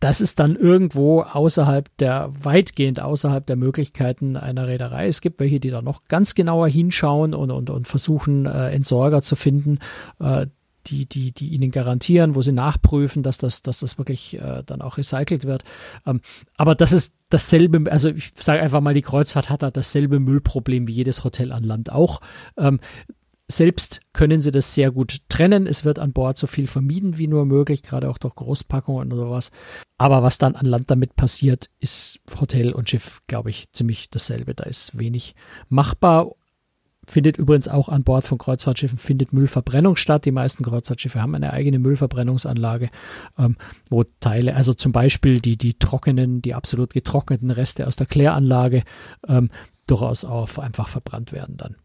das ist dann irgendwo außerhalb der, weitgehend außerhalb der Möglichkeiten einer Reederei. Es gibt welche, die da noch ganz genauer hinschauen und, und, und versuchen, äh, Entsorger zu finden, äh, die, die, die ihnen garantieren, wo sie nachprüfen, dass das, dass das wirklich äh, dann auch recycelt wird. Ähm, aber das ist dasselbe, also ich sage einfach mal, die Kreuzfahrt hat da dasselbe Müllproblem wie jedes Hotel an Land auch. Ähm, selbst können sie das sehr gut trennen. Es wird an Bord so viel vermieden wie nur möglich, gerade auch durch Großpackungen oder sowas. Aber was dann an Land damit passiert, ist Hotel und Schiff, glaube ich, ziemlich dasselbe. Da ist wenig machbar. Findet übrigens auch an Bord von Kreuzfahrtschiffen findet Müllverbrennung statt. Die meisten Kreuzfahrtschiffe haben eine eigene Müllverbrennungsanlage, ähm, wo Teile, also zum Beispiel die, die trockenen, die absolut getrockneten Reste aus der Kläranlage ähm, durchaus auch einfach verbrannt werden dann.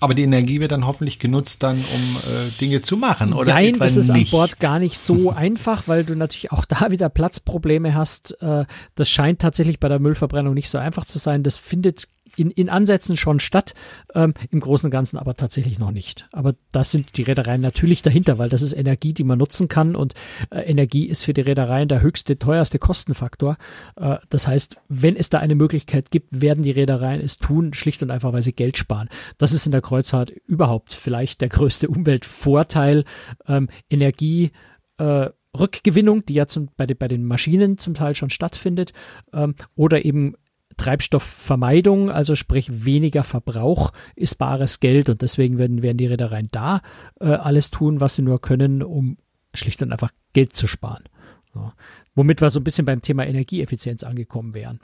Aber die Energie wird dann hoffentlich genutzt, dann um äh, Dinge zu machen, oder? Nein, das ist nicht? an Bord gar nicht so einfach, weil du natürlich auch da wieder Platzprobleme hast. Äh, das scheint tatsächlich bei der Müllverbrennung nicht so einfach zu sein. Das findet in, in Ansätzen schon statt, ähm, im Großen und Ganzen aber tatsächlich noch nicht. Aber das sind die Reedereien natürlich dahinter, weil das ist Energie, die man nutzen kann und äh, Energie ist für die Reedereien der höchste, teuerste Kostenfaktor. Äh, das heißt, wenn es da eine Möglichkeit gibt, werden die Reedereien es tun, schlicht und einfach, weil sie Geld sparen. Das ist in der Kreuzfahrt überhaupt vielleicht der größte Umweltvorteil. Ähm, Energie, äh, Rückgewinnung, die ja zum, bei, bei den Maschinen zum Teil schon stattfindet, ähm, oder eben Treibstoffvermeidung, also sprich weniger Verbrauch, ist bares Geld und deswegen werden, werden die Reedereien da äh, alles tun, was sie nur können, um schlicht und einfach Geld zu sparen. So. Womit wir so ein bisschen beim Thema Energieeffizienz angekommen wären.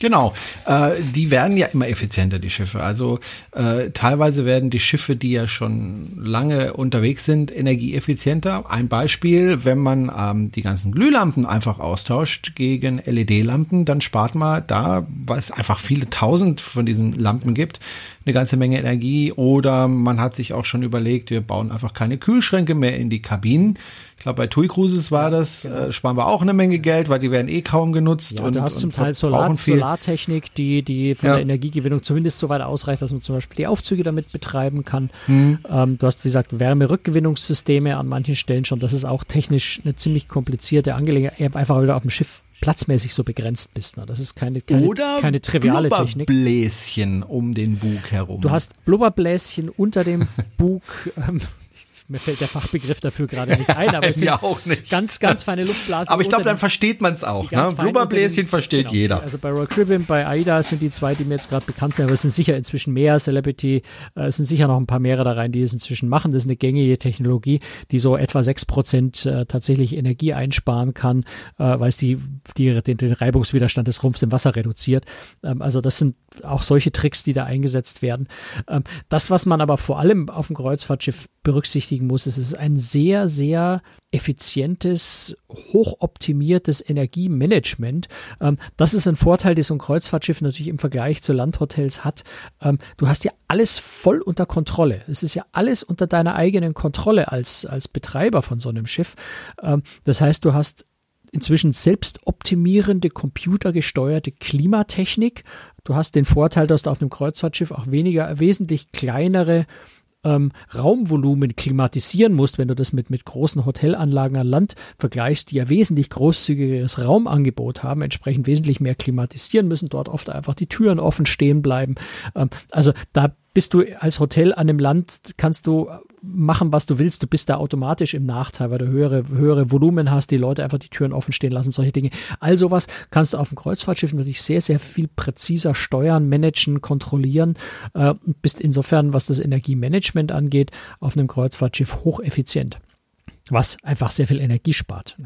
Genau, äh, die werden ja immer effizienter, die Schiffe. Also äh, teilweise werden die Schiffe, die ja schon lange unterwegs sind, energieeffizienter. Ein Beispiel, wenn man ähm, die ganzen Glühlampen einfach austauscht gegen LED-Lampen, dann spart man da, weil es einfach viele tausend von diesen Lampen gibt, eine ganze Menge Energie. Oder man hat sich auch schon überlegt, wir bauen einfach keine Kühlschränke mehr in die Kabinen ich glaube, bei TUI Cruises war das, genau. äh, sparen wir auch eine Menge Geld, weil die werden eh kaum genutzt. Ja, und, du hast zum Teil Solar, Solartechnik, die, die von ja. der Energiegewinnung zumindest so weit ausreicht, dass man zum Beispiel die Aufzüge damit betreiben kann. Mhm. Ähm, du hast, wie gesagt, Wärmerückgewinnungssysteme an manchen Stellen schon. Das ist auch technisch eine ziemlich komplizierte Angelegenheit, einfach weil du auf dem Schiff platzmäßig so begrenzt bist. Ne? Das ist keine, keine, Oder keine triviale Technik. Blubberbläschen um den Bug herum. Du hast Blubberbläschen unter dem Bug. Ähm, mir fällt der Fachbegriff dafür gerade nicht ein, aber es sind auch nicht. ganz, ganz feine Luftblasen. Aber ich glaube, dann versteht man es auch. Ne? Blubberbläschen versteht genau. jeder. Also bei Royal Caribbean, bei AIDA sind die zwei, die mir jetzt gerade bekannt sind, aber es sind sicher inzwischen mehr. Celebrity, äh, es sind sicher noch ein paar mehrere da rein, die es inzwischen machen. Das ist eine gängige Technologie, die so etwa sechs Prozent äh, tatsächlich Energie einsparen kann, äh, weil es die, die, den, den Reibungswiderstand des Rumpfs im Wasser reduziert. Ähm, also das sind auch solche Tricks, die da eingesetzt werden. Ähm, das, was man aber vor allem auf dem Kreuzfahrtschiff berücksichtigen muss, es ist ein sehr, sehr effizientes, hochoptimiertes Energiemanagement. Ähm, das ist ein Vorteil, den so ein Kreuzfahrtschiff natürlich im Vergleich zu Landhotels hat. Ähm, du hast ja alles voll unter Kontrolle. Es ist ja alles unter deiner eigenen Kontrolle als, als Betreiber von so einem Schiff. Ähm, das heißt, du hast inzwischen selbst optimierende, computergesteuerte Klimatechnik. Du hast den Vorteil, dass du auf einem Kreuzfahrtschiff auch weniger, wesentlich kleinere ähm, Raumvolumen klimatisieren musst, wenn du das mit, mit großen Hotelanlagen an Land vergleichst, die ja wesentlich großzügigeres Raumangebot haben, entsprechend wesentlich mehr klimatisieren müssen, dort oft einfach die Türen offen stehen bleiben. Ähm, also da bist du als Hotel an einem Land, kannst du machen, was du willst. Du bist da automatisch im Nachteil, weil du höhere, höhere Volumen hast, die Leute einfach die Türen offen stehen lassen, solche Dinge. All sowas kannst du auf dem Kreuzfahrtschiff natürlich sehr, sehr viel präziser steuern, managen, kontrollieren. Äh, bist insofern, was das Energiemanagement angeht, auf einem Kreuzfahrtschiff hocheffizient. Was einfach sehr viel Energie spart.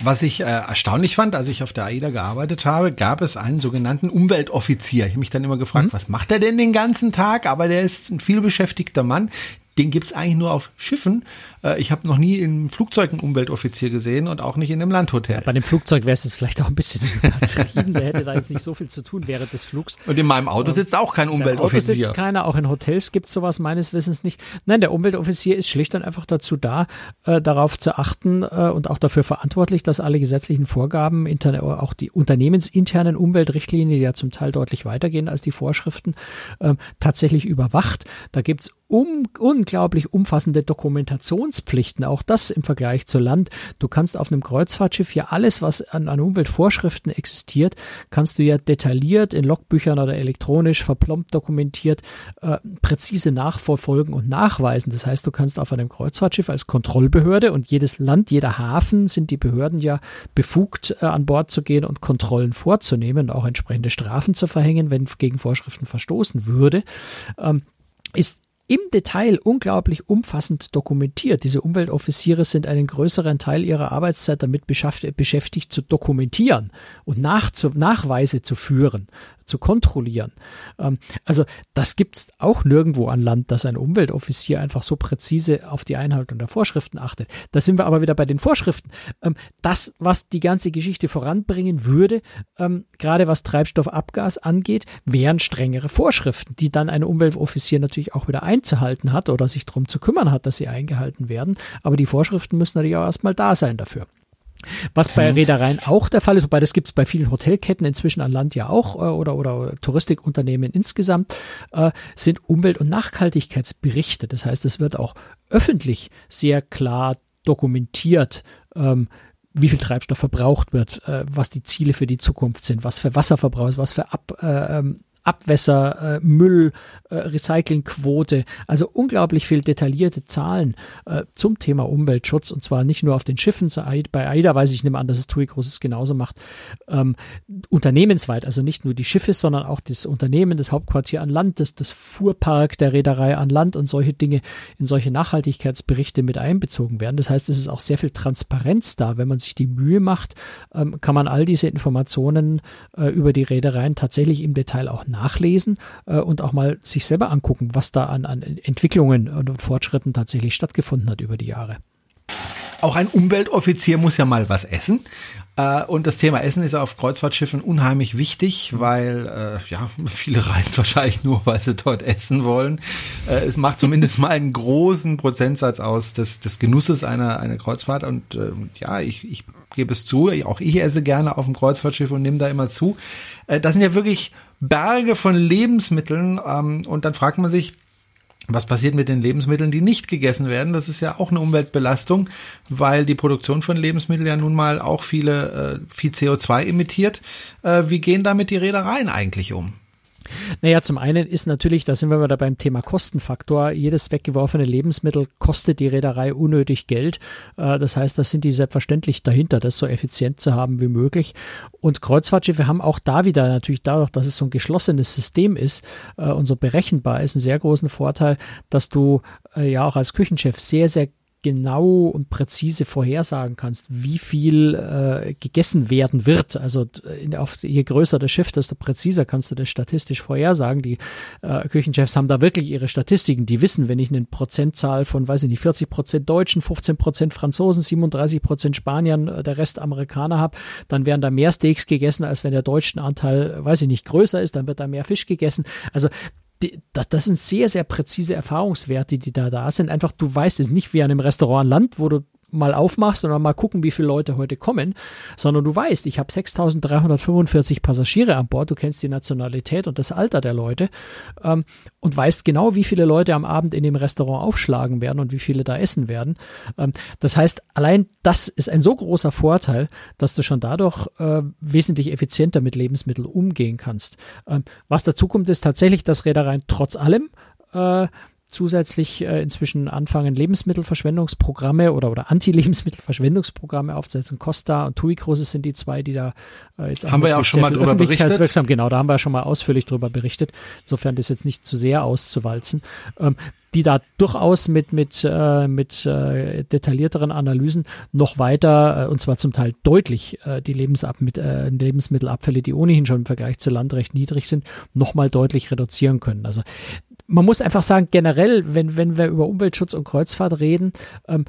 Was ich äh, erstaunlich fand, als ich auf der AIDA gearbeitet habe, gab es einen sogenannten Umweltoffizier. Ich habe mich dann immer gefragt, mhm. was macht er denn den ganzen Tag? Aber der ist ein vielbeschäftigter Mann, den gibt's eigentlich nur auf Schiffen. Äh, ich habe noch nie im Flugzeug einen Umweltoffizier gesehen und auch nicht in einem Landhotel. Ja, bei dem Flugzeug wäre es vielleicht auch ein bisschen übertrieben. Der hätte da jetzt nicht so viel zu tun während des Flugs. Und in meinem Auto sitzt auch kein Umweltoffizier. In Auto sitzt keiner, auch in Hotels gibt's sowas meines Wissens nicht. Nein, der Umweltoffizier ist schlicht und einfach dazu da, äh, darauf zu achten äh, und auch dafür verantwortlich, dass alle gesetzlichen Vorgaben, interne, auch die unternehmensinternen Umweltrichtlinien, die ja zum Teil deutlich weitergehen als die Vorschriften, äh, tatsächlich überwacht. Da gibt's um, unglaublich umfassende Dokumentationspflichten, auch das im Vergleich zu Land. Du kannst auf einem Kreuzfahrtschiff ja alles, was an, an Umweltvorschriften existiert, kannst du ja detailliert in Logbüchern oder elektronisch verplombt dokumentiert äh, präzise nachverfolgen und nachweisen. Das heißt, du kannst auf einem Kreuzfahrtschiff als Kontrollbehörde und jedes Land, jeder Hafen sind die Behörden ja befugt, äh, an Bord zu gehen und Kontrollen vorzunehmen und auch entsprechende Strafen zu verhängen, wenn gegen Vorschriften verstoßen würde. Ähm, ist im Detail unglaublich umfassend dokumentiert. Diese Umweltoffiziere sind einen größeren Teil ihrer Arbeitszeit damit beschäftigt, zu dokumentieren und Nachweise zu führen zu kontrollieren. Ähm, also das gibt's auch nirgendwo an Land, dass ein Umweltoffizier einfach so präzise auf die Einhaltung der Vorschriften achtet. Da sind wir aber wieder bei den Vorschriften. Ähm, das, was die ganze Geschichte voranbringen würde, ähm, gerade was Treibstoffabgas angeht, wären strengere Vorschriften, die dann ein Umweltoffizier natürlich auch wieder einzuhalten hat oder sich darum zu kümmern hat, dass sie eingehalten werden. Aber die Vorschriften müssen natürlich auch erstmal da sein dafür. Was bei Reedereien auch der Fall ist, wobei das gibt es bei vielen Hotelketten inzwischen an Land ja auch äh, oder, oder Touristikunternehmen insgesamt, äh, sind Umwelt- und Nachhaltigkeitsberichte. Das heißt, es wird auch öffentlich sehr klar dokumentiert, ähm, wie viel Treibstoff verbraucht wird, äh, was die Ziele für die Zukunft sind, was für Wasserverbrauch ist, was für Ab, äh, ähm, Abwässer, äh, Müll, äh, Recyclingquote, also unglaublich viel detaillierte Zahlen äh, zum Thema Umweltschutz und zwar nicht nur auf den Schiffen, bei AIDA weiß ich nicht mehr an, dass es TUI Großes genauso macht, ähm, unternehmensweit, also nicht nur die Schiffe, sondern auch das Unternehmen, das Hauptquartier an Land, das, das Fuhrpark der Reederei an Land und solche Dinge in solche Nachhaltigkeitsberichte mit einbezogen werden. Das heißt, es ist auch sehr viel Transparenz da. Wenn man sich die Mühe macht, ähm, kann man all diese Informationen äh, über die Reedereien tatsächlich im Detail auch nachlesen äh, und auch mal sich selber angucken, was da an, an Entwicklungen und Fortschritten tatsächlich stattgefunden hat über die Jahre. Auch ein Umweltoffizier muss ja mal was essen. Äh, und das Thema Essen ist auf Kreuzfahrtschiffen unheimlich wichtig, weil äh, ja viele reisen wahrscheinlich nur, weil sie dort essen wollen. Äh, es macht zumindest mal einen großen Prozentsatz aus des, des Genusses einer, einer Kreuzfahrt. Und äh, ja, ich, ich gebe es zu, auch ich esse gerne auf dem Kreuzfahrtschiff und nehme da immer zu. Äh, das sind ja wirklich Berge von Lebensmitteln. Ähm, und dann fragt man sich, was passiert mit den Lebensmitteln, die nicht gegessen werden? Das ist ja auch eine Umweltbelastung, weil die Produktion von Lebensmitteln ja nun mal auch viele, äh, viel CO2 emittiert. Äh, wie gehen damit die Reedereien eigentlich um? Naja, zum einen ist natürlich, da sind wir wieder beim Thema Kostenfaktor, jedes weggeworfene Lebensmittel kostet die Reederei unnötig Geld. Äh, das heißt, das sind die selbstverständlich dahinter, das so effizient zu haben wie möglich. Und Kreuzfahrtschiffe haben auch da wieder natürlich dadurch, dass es so ein geschlossenes System ist äh, und so berechenbar ist, einen sehr großen Vorteil, dass du äh, ja auch als Küchenchef sehr, sehr genau und präzise vorhersagen kannst, wie viel äh, gegessen werden wird. Also in, auf, je größer das Schiff, desto präziser kannst du das statistisch vorhersagen. Die äh, Küchenchefs haben da wirklich ihre Statistiken. Die wissen, wenn ich eine Prozentzahl von, weiß ich nicht, 40 Prozent Deutschen, 15 Prozent Franzosen, 37 Prozent Spaniern, äh, der Rest Amerikaner habe, dann werden da mehr Steaks gegessen, als wenn der deutsche Anteil, weiß ich nicht, größer ist, dann wird da mehr Fisch gegessen. Also die, das, das sind sehr, sehr präzise Erfahrungswerte, die da da sind. Einfach, du weißt es nicht wie an einem Restaurant Land, wo du mal aufmachst und dann mal gucken, wie viele Leute heute kommen, sondern du weißt, ich habe 6.345 Passagiere an Bord, du kennst die Nationalität und das Alter der Leute ähm, und weißt genau, wie viele Leute am Abend in dem Restaurant aufschlagen werden und wie viele da essen werden. Ähm, das heißt, allein das ist ein so großer Vorteil, dass du schon dadurch äh, wesentlich effizienter mit Lebensmitteln umgehen kannst. Ähm, was dazu kommt, ist tatsächlich, dass Reedereien trotz allem äh, zusätzlich äh, inzwischen anfangen, Lebensmittelverschwendungsprogramme oder, oder Anti-Lebensmittelverschwendungsprogramme aufzusetzen. Costa und TUI Cruises sind die zwei, die da äh, jetzt haben wir ja auch schon mal drüber berichtet. Genau, da haben wir schon mal ausführlich drüber berichtet. Insofern das jetzt nicht zu sehr auszuwalzen. Ähm, die da durchaus mit, mit, äh, mit äh, detaillierteren Analysen noch weiter, äh, und zwar zum Teil deutlich, äh, die Lebensab mit, äh, Lebensmittelabfälle, die ohnehin schon im Vergleich zu Land recht niedrig sind, nochmal deutlich reduzieren können. Also man muss einfach sagen, generell, wenn, wenn wir über Umweltschutz und Kreuzfahrt reden, ähm,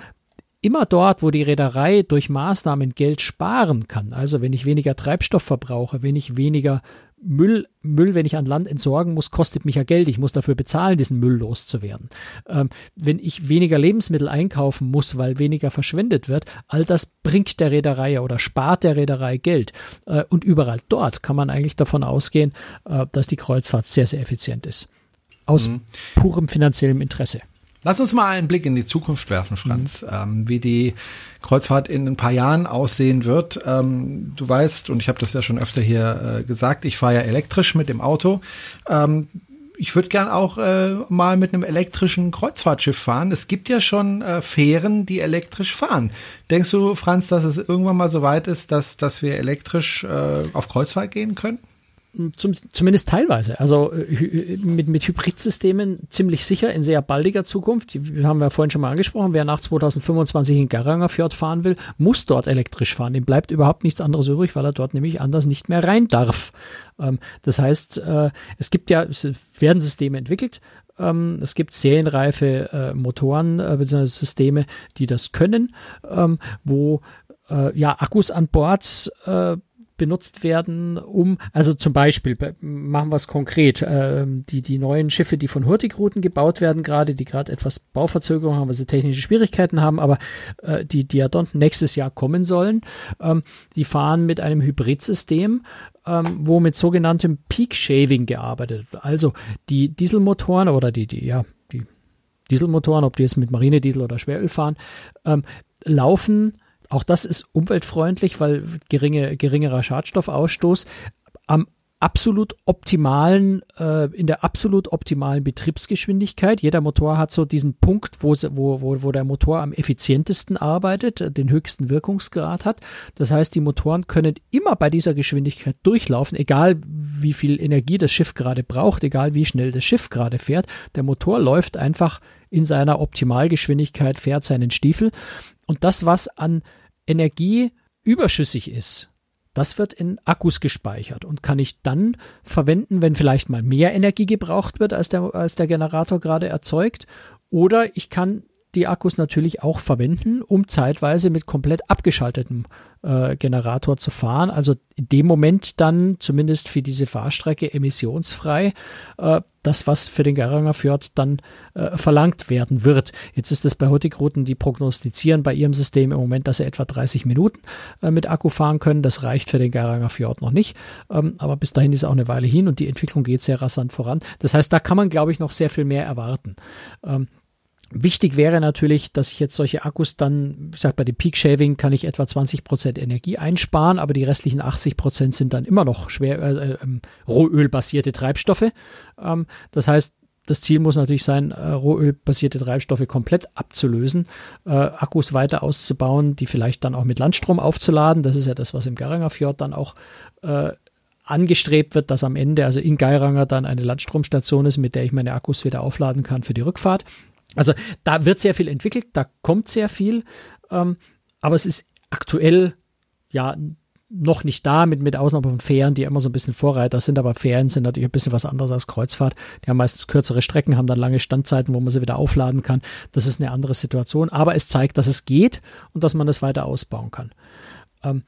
immer dort, wo die Reederei durch Maßnahmen Geld sparen kann, also wenn ich weniger Treibstoff verbrauche, wenn ich weniger Müll, Müll, wenn ich an Land entsorgen muss, kostet mich ja Geld. Ich muss dafür bezahlen, diesen Müll loszuwerden. Ähm, wenn ich weniger Lebensmittel einkaufen muss, weil weniger verschwendet wird, all das bringt der Reederei oder spart der Reederei Geld. Äh, und überall dort kann man eigentlich davon ausgehen, äh, dass die Kreuzfahrt sehr, sehr effizient ist aus mhm. purem finanziellem Interesse. Lass uns mal einen Blick in die Zukunft werfen, Franz, mhm. ähm, wie die Kreuzfahrt in ein paar Jahren aussehen wird. Ähm, du weißt, und ich habe das ja schon öfter hier äh, gesagt, ich fahre ja elektrisch mit dem Auto. Ähm, ich würde gern auch äh, mal mit einem elektrischen Kreuzfahrtschiff fahren. Es gibt ja schon äh, Fähren, die elektrisch fahren. Denkst du, Franz, dass es irgendwann mal so weit ist, dass, dass wir elektrisch äh, auf Kreuzfahrt gehen können? Zum, zumindest teilweise. Also äh, mit, mit Hybridsystemen ziemlich sicher in sehr baldiger Zukunft. Die haben wir vorhin schon mal angesprochen. Wer nach 2025 in Garanger Fjord fahren will, muss dort elektrisch fahren. Dem bleibt überhaupt nichts anderes übrig, weil er dort nämlich anders nicht mehr rein darf. Ähm, das heißt, äh, es gibt ja, es werden Systeme entwickelt. Ähm, es gibt serienreife äh, Motoren äh, bzw. Systeme, die das können, ähm, wo äh, ja Akkus an Bord äh, benutzt werden, um, also zum Beispiel, machen wir es konkret, äh, die, die neuen Schiffe, die von Hurtigruten gebaut werden gerade, die gerade etwas Bauverzögerung haben, weil sie technische Schwierigkeiten haben, aber äh, die, dort nächstes Jahr kommen sollen, ähm, die fahren mit einem Hybridsystem, ähm, wo mit sogenanntem Peak Shaving gearbeitet wird. Also die Dieselmotoren oder die, die, ja, die Dieselmotoren, ob die jetzt mit Marinediesel oder Schweröl fahren, ähm, laufen auch das ist umweltfreundlich, weil geringe, geringerer Schadstoffausstoß am absolut optimalen, äh, in der absolut optimalen Betriebsgeschwindigkeit. Jeder Motor hat so diesen Punkt, wo, wo, wo, der Motor am effizientesten arbeitet, den höchsten Wirkungsgrad hat. Das heißt, die Motoren können immer bei dieser Geschwindigkeit durchlaufen, egal wie viel Energie das Schiff gerade braucht, egal wie schnell das Schiff gerade fährt. Der Motor läuft einfach in seiner Optimalgeschwindigkeit, fährt seinen Stiefel. Und das, was an Energie überschüssig ist, das wird in Akkus gespeichert und kann ich dann verwenden, wenn vielleicht mal mehr Energie gebraucht wird, als der, als der Generator gerade erzeugt. Oder ich kann die Akkus natürlich auch verwenden, um zeitweise mit komplett abgeschaltetem äh, Generator zu fahren. Also in dem Moment dann zumindest für diese Fahrstrecke emissionsfrei äh, das, was für den Garanger Fjord dann äh, verlangt werden wird. Jetzt ist es bei Hurtigruten, die prognostizieren bei ihrem System im Moment, dass sie etwa 30 Minuten äh, mit Akku fahren können. Das reicht für den Garanger Fjord noch nicht. Ähm, aber bis dahin ist auch eine Weile hin und die Entwicklung geht sehr rasant voran. Das heißt, da kann man, glaube ich, noch sehr viel mehr erwarten. Ähm, Wichtig wäre natürlich, dass ich jetzt solche Akkus dann, ich sag bei dem Peak Shaving kann ich etwa 20 Prozent Energie einsparen, aber die restlichen 80 Prozent sind dann immer noch schwer äh, äh, Rohölbasierte Treibstoffe. Ähm, das heißt, das Ziel muss natürlich sein, äh, rohölbasierte Treibstoffe komplett abzulösen, äh, Akkus weiter auszubauen, die vielleicht dann auch mit Landstrom aufzuladen. Das ist ja das, was im Garanger Fjord dann auch äh, angestrebt wird, dass am Ende, also in Geiranger, dann eine Landstromstation ist, mit der ich meine Akkus wieder aufladen kann für die Rückfahrt. Also da wird sehr viel entwickelt, da kommt sehr viel, ähm, aber es ist aktuell ja noch nicht da, mit, mit Ausnahme von Fähren, die immer so ein bisschen Vorreiter sind, aber Fähren sind natürlich ein bisschen was anderes als Kreuzfahrt. Die haben meistens kürzere Strecken, haben dann lange Standzeiten, wo man sie wieder aufladen kann. Das ist eine andere Situation, aber es zeigt, dass es geht und dass man das weiter ausbauen kann. Ähm,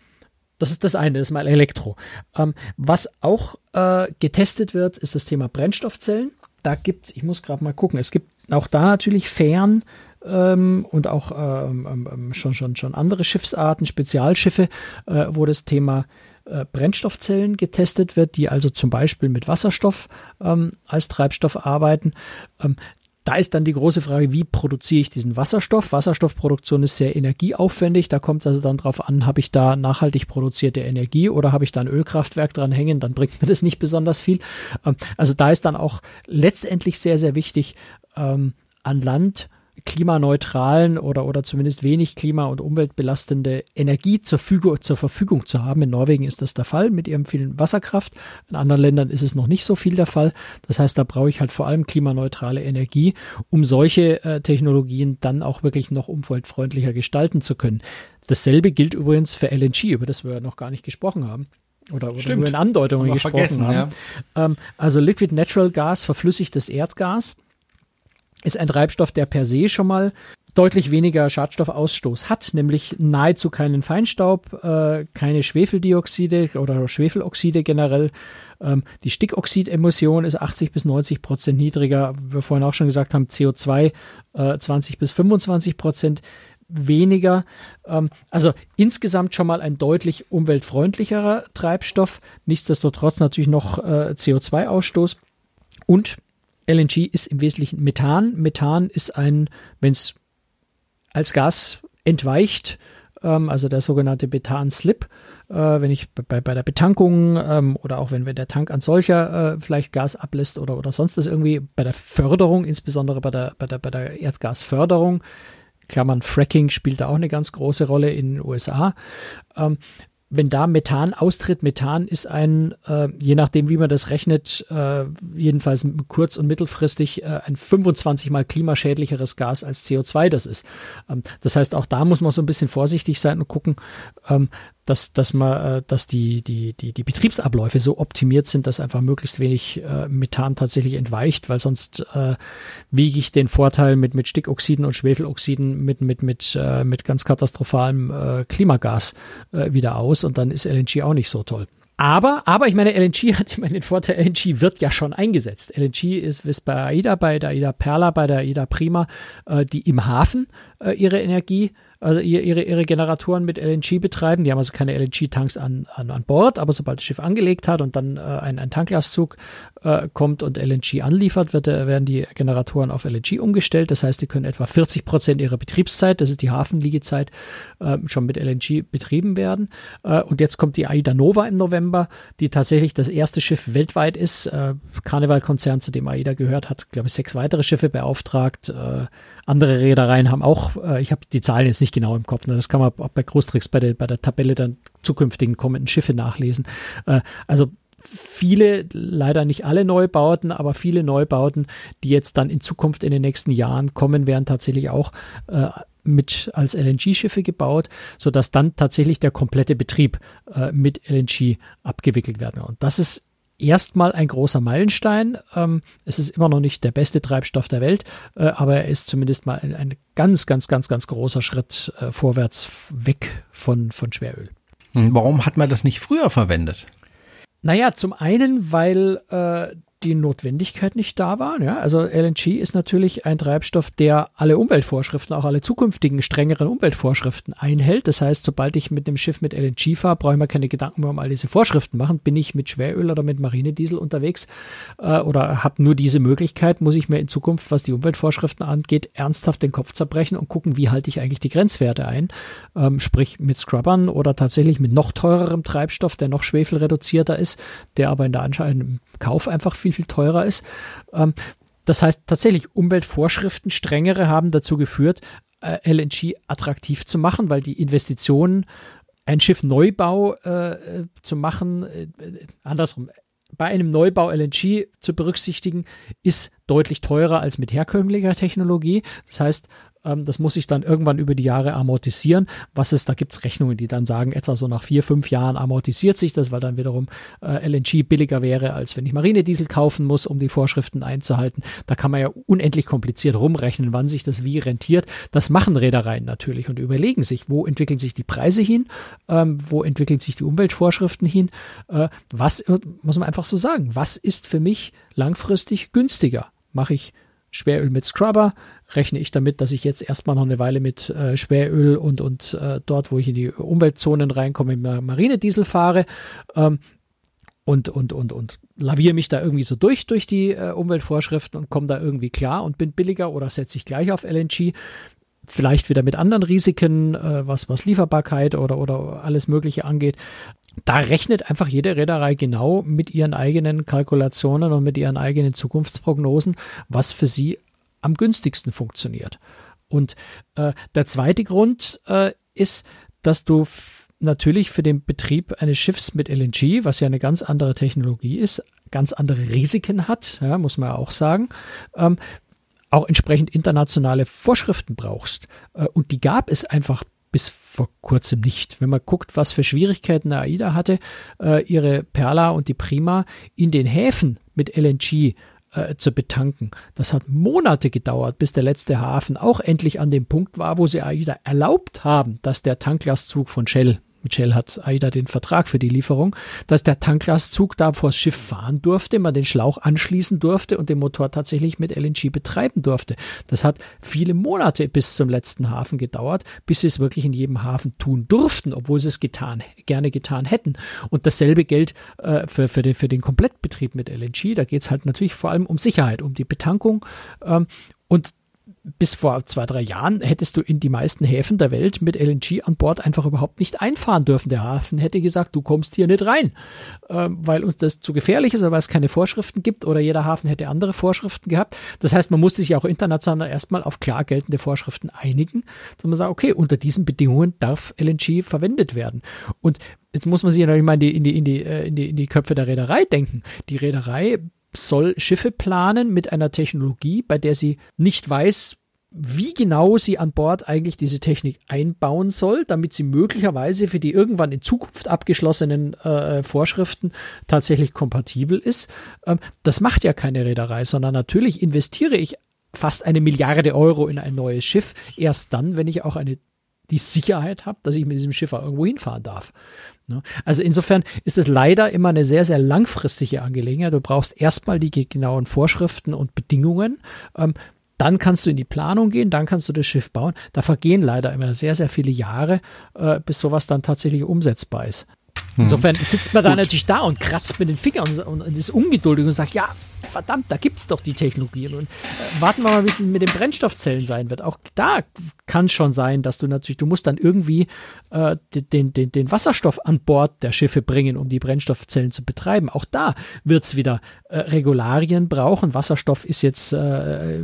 das ist das eine, das ist mal Elektro. Ähm, was auch äh, getestet wird, ist das Thema Brennstoffzellen. Da gibt's, ich muss gerade mal gucken, es gibt auch da natürlich Fähren, äh, ähm, und auch ähm, ähm, ähm, schon, schon, schon andere Schiffsarten, Spezialschiffe, äh, wo das Thema äh, Brennstoffzellen getestet wird, die also zum Beispiel mit Wasserstoff ähm, als Treibstoff arbeiten. Da ist dann die große Frage, wie produziere ich diesen Wasserstoff? Wasserstoffproduktion ist sehr energieaufwendig. Da kommt es also dann drauf an, habe ich da nachhaltig produzierte Energie oder habe ich da ein Ölkraftwerk dran hängen? Dann bringt mir das nicht besonders viel. Ähm, also da ist dann auch letztendlich sehr, sehr wichtig, ähm, an Land klimaneutralen oder, oder zumindest wenig klima- und umweltbelastende Energie zur, Füge, zur Verfügung zu haben. In Norwegen ist das der Fall mit ihrem vielen Wasserkraft. In anderen Ländern ist es noch nicht so viel der Fall. Das heißt, da brauche ich halt vor allem klimaneutrale Energie, um solche äh, Technologien dann auch wirklich noch umweltfreundlicher gestalten zu können. Dasselbe gilt übrigens für LNG, über das wir noch gar nicht gesprochen haben oder, oder nur in Andeutungen gesprochen haben. Ja. Ähm, also Liquid Natural Gas, verflüssigtes Erdgas ist ein Treibstoff, der per se schon mal deutlich weniger Schadstoffausstoß hat, nämlich nahezu keinen Feinstaub, äh, keine Schwefeldioxide oder Schwefeloxide generell. Ähm, die Stickoxidemission ist 80 bis 90 Prozent niedriger. Wir vorhin auch schon gesagt haben, CO2 äh, 20 bis 25 Prozent weniger. Ähm, also insgesamt schon mal ein deutlich umweltfreundlicherer Treibstoff. Nichtsdestotrotz natürlich noch äh, CO2-Ausstoß. Und LNG ist im Wesentlichen Methan. Methan ist ein, wenn es als Gas entweicht, ähm, also der sogenannte Methan-Slip, äh, wenn ich bei, bei der Betankung ähm, oder auch wenn, wenn der Tank an solcher äh, vielleicht Gas ablässt oder, oder sonst das irgendwie bei der Förderung, insbesondere bei der, bei der, bei der Erdgasförderung, Klammern Fracking spielt da auch eine ganz große Rolle in den USA. Ähm, wenn da Methan austritt, Methan ist ein, äh, je nachdem wie man das rechnet, äh, jedenfalls kurz- und mittelfristig äh, ein 25 mal klimaschädlicheres Gas als CO2 das ist. Ähm, das heißt, auch da muss man so ein bisschen vorsichtig sein und gucken, ähm, dass, dass man, äh, dass die, die, die, die Betriebsabläufe so optimiert sind, dass einfach möglichst wenig äh, Methan tatsächlich entweicht, weil sonst äh, wiege ich den Vorteil mit, mit Stickoxiden und Schwefeloxiden mit, mit, mit, äh, mit ganz katastrophalem äh, Klimagas äh, wieder aus und dann ist LNG auch nicht so toll. Aber, aber ich meine, LNG hat, ich meine, den Vorteil, LNG wird ja schon eingesetzt. LNG ist, ist bei AIDA, bei der AIDA Perla, bei der AIDA Prima, äh, die im Hafen äh, ihre Energie also ihre, ihre Generatoren mit LNG betreiben. Die haben also keine LNG-Tanks an, an, an Bord, aber sobald das Schiff angelegt hat und dann äh, ein, ein Tanklastzug äh, kommt und LNG anliefert, wird, äh, werden die Generatoren auf LNG umgestellt. Das heißt, die können etwa 40 Prozent ihrer Betriebszeit, das ist die Hafenliegezeit, äh, schon mit LNG betrieben werden. Äh, und jetzt kommt die Aida Nova im November, die tatsächlich das erste Schiff weltweit ist. Äh, Karneval-Konzern, zu dem Aida gehört, hat, glaube ich, sechs weitere Schiffe beauftragt. Äh, andere Reedereien haben auch, äh, ich habe die Zahlen jetzt nicht genau im Kopf, ne? das kann man auch bei Großtricks bei der, bei der Tabelle der zukünftigen kommenden Schiffe nachlesen. Äh, also viele, leider nicht alle Neubauten, aber viele Neubauten, die jetzt dann in Zukunft in den nächsten Jahren kommen, werden tatsächlich auch äh, mit als LNG-Schiffe gebaut, sodass dann tatsächlich der komplette Betrieb äh, mit LNG abgewickelt werden. Und das ist erstmal ein großer Meilenstein. Ähm, es ist immer noch nicht der beste Treibstoff der Welt, äh, aber er ist zumindest mal ein, ein, ganz, ganz, ganz, ganz großer Schritt äh, vorwärts weg von, von Schweröl. Hm, warum hat man das nicht früher verwendet? Naja, zum einen, weil äh, die Notwendigkeit nicht da war. Ja, also LNG ist natürlich ein Treibstoff, der alle Umweltvorschriften, auch alle zukünftigen strengeren Umweltvorschriften einhält. Das heißt, sobald ich mit dem Schiff mit LNG fahre, brauche ich mir keine Gedanken mehr um all diese Vorschriften machen. Bin ich mit Schweröl oder mit Marinediesel unterwegs äh, oder habe nur diese Möglichkeit, muss ich mir in Zukunft, was die Umweltvorschriften angeht, ernsthaft den Kopf zerbrechen und gucken, wie halte ich eigentlich die Grenzwerte ein. Ähm, sprich mit Scrubbern oder tatsächlich mit noch teurerem Treibstoff, der noch schwefelreduzierter ist, der aber in der Anscheinend Kauf einfach viel, viel teurer ist. Ähm, das heißt tatsächlich, Umweltvorschriften, strengere, haben dazu geführt, äh, LNG attraktiv zu machen, weil die Investitionen, ein Schiff Neubau äh, zu machen, äh, andersrum, bei einem Neubau LNG zu berücksichtigen, ist deutlich teurer als mit herkömmlicher Technologie. Das heißt, ähm, das muss sich dann irgendwann über die Jahre amortisieren. Was ist, da gibt es Rechnungen, die dann sagen, etwa so nach vier, fünf Jahren amortisiert sich das, weil dann wiederum äh, LNG billiger wäre, als wenn ich Marinediesel kaufen muss, um die Vorschriften einzuhalten. Da kann man ja unendlich kompliziert rumrechnen, wann sich das wie rentiert. Das machen Reedereien natürlich und überlegen sich, wo entwickeln sich die Preise hin, ähm, wo entwickeln sich die Umweltvorschriften hin. Äh, was muss man einfach so sagen, was ist für mich langfristig günstiger? Mache ich Schweröl mit Scrubber, rechne ich damit, dass ich jetzt erstmal noch eine Weile mit äh, Schweröl und, und äh, dort, wo ich in die Umweltzonen reinkomme, mit Marinediesel fahre. Ähm, und, und, und, und laviere mich da irgendwie so durch, durch die äh, Umweltvorschriften und komme da irgendwie klar und bin billiger oder setze ich gleich auf LNG. Vielleicht wieder mit anderen Risiken, äh, was, was Lieferbarkeit oder, oder alles Mögliche angeht. Da rechnet einfach jede Reederei genau mit ihren eigenen Kalkulationen und mit ihren eigenen Zukunftsprognosen, was für sie am günstigsten funktioniert. Und äh, der zweite Grund äh, ist, dass du natürlich für den Betrieb eines Schiffs mit LNG, was ja eine ganz andere Technologie ist, ganz andere Risiken hat, ja, muss man ja auch sagen, ähm, auch entsprechend internationale Vorschriften brauchst. Äh, und die gab es einfach bis vor kurzem nicht. Wenn man guckt, was für Schwierigkeiten AIDA hatte, äh, ihre Perla und die Prima in den Häfen mit LNG äh, zu betanken. Das hat Monate gedauert, bis der letzte Hafen auch endlich an dem Punkt war, wo sie AIDA erlaubt haben, dass der Tanklastzug von Shell mit Shell hat AIDA den Vertrag für die Lieferung, dass der Tanklastzug da vors Schiff fahren durfte, man den Schlauch anschließen durfte und den Motor tatsächlich mit LNG betreiben durfte. Das hat viele Monate bis zum letzten Hafen gedauert, bis sie es wirklich in jedem Hafen tun durften, obwohl sie es getan, gerne getan hätten. Und dasselbe gilt äh, für, für, den, für den Komplettbetrieb mit LNG. Da geht es halt natürlich vor allem um Sicherheit, um die Betankung. Ähm, und bis vor zwei, drei Jahren hättest du in die meisten Häfen der Welt mit LNG an Bord einfach überhaupt nicht einfahren dürfen. Der Hafen hätte gesagt, du kommst hier nicht rein, äh, weil uns das zu gefährlich ist oder weil es keine Vorschriften gibt oder jeder Hafen hätte andere Vorschriften gehabt. Das heißt, man musste sich auch international erstmal auf klar geltende Vorschriften einigen, dass man sagt, okay, unter diesen Bedingungen darf LNG verwendet werden. Und jetzt muss man sich natürlich mal in die, in die, in die, äh, in die, in die Köpfe der Reederei denken. Die Reederei soll Schiffe planen mit einer Technologie, bei der sie nicht weiß, wie genau sie an Bord eigentlich diese Technik einbauen soll, damit sie möglicherweise für die irgendwann in Zukunft abgeschlossenen äh, Vorschriften tatsächlich kompatibel ist. Ähm, das macht ja keine Reederei, sondern natürlich investiere ich fast eine Milliarde Euro in ein neues Schiff, erst dann, wenn ich auch eine die Sicherheit habe, dass ich mit diesem Schiff auch irgendwo hinfahren darf. Ne? Also insofern ist es leider immer eine sehr, sehr langfristige Angelegenheit. Du brauchst erstmal die genauen Vorschriften und Bedingungen. Dann kannst du in die Planung gehen, dann kannst du das Schiff bauen. Da vergehen leider immer sehr, sehr viele Jahre, äh, bis sowas dann tatsächlich umsetzbar ist. Insofern sitzt man da natürlich da und kratzt mit den Fingern und, und ist ungeduldig und sagt, ja, verdammt, da gibt es doch die Technologien. Und äh, warten wir mal, wie es mit den Brennstoffzellen sein wird. Auch da kann schon sein, dass du natürlich, du musst dann irgendwie äh, den, den, den Wasserstoff an Bord der Schiffe bringen, um die Brennstoffzellen zu betreiben. Auch da wird es wieder äh, Regularien brauchen. Wasserstoff ist jetzt äh,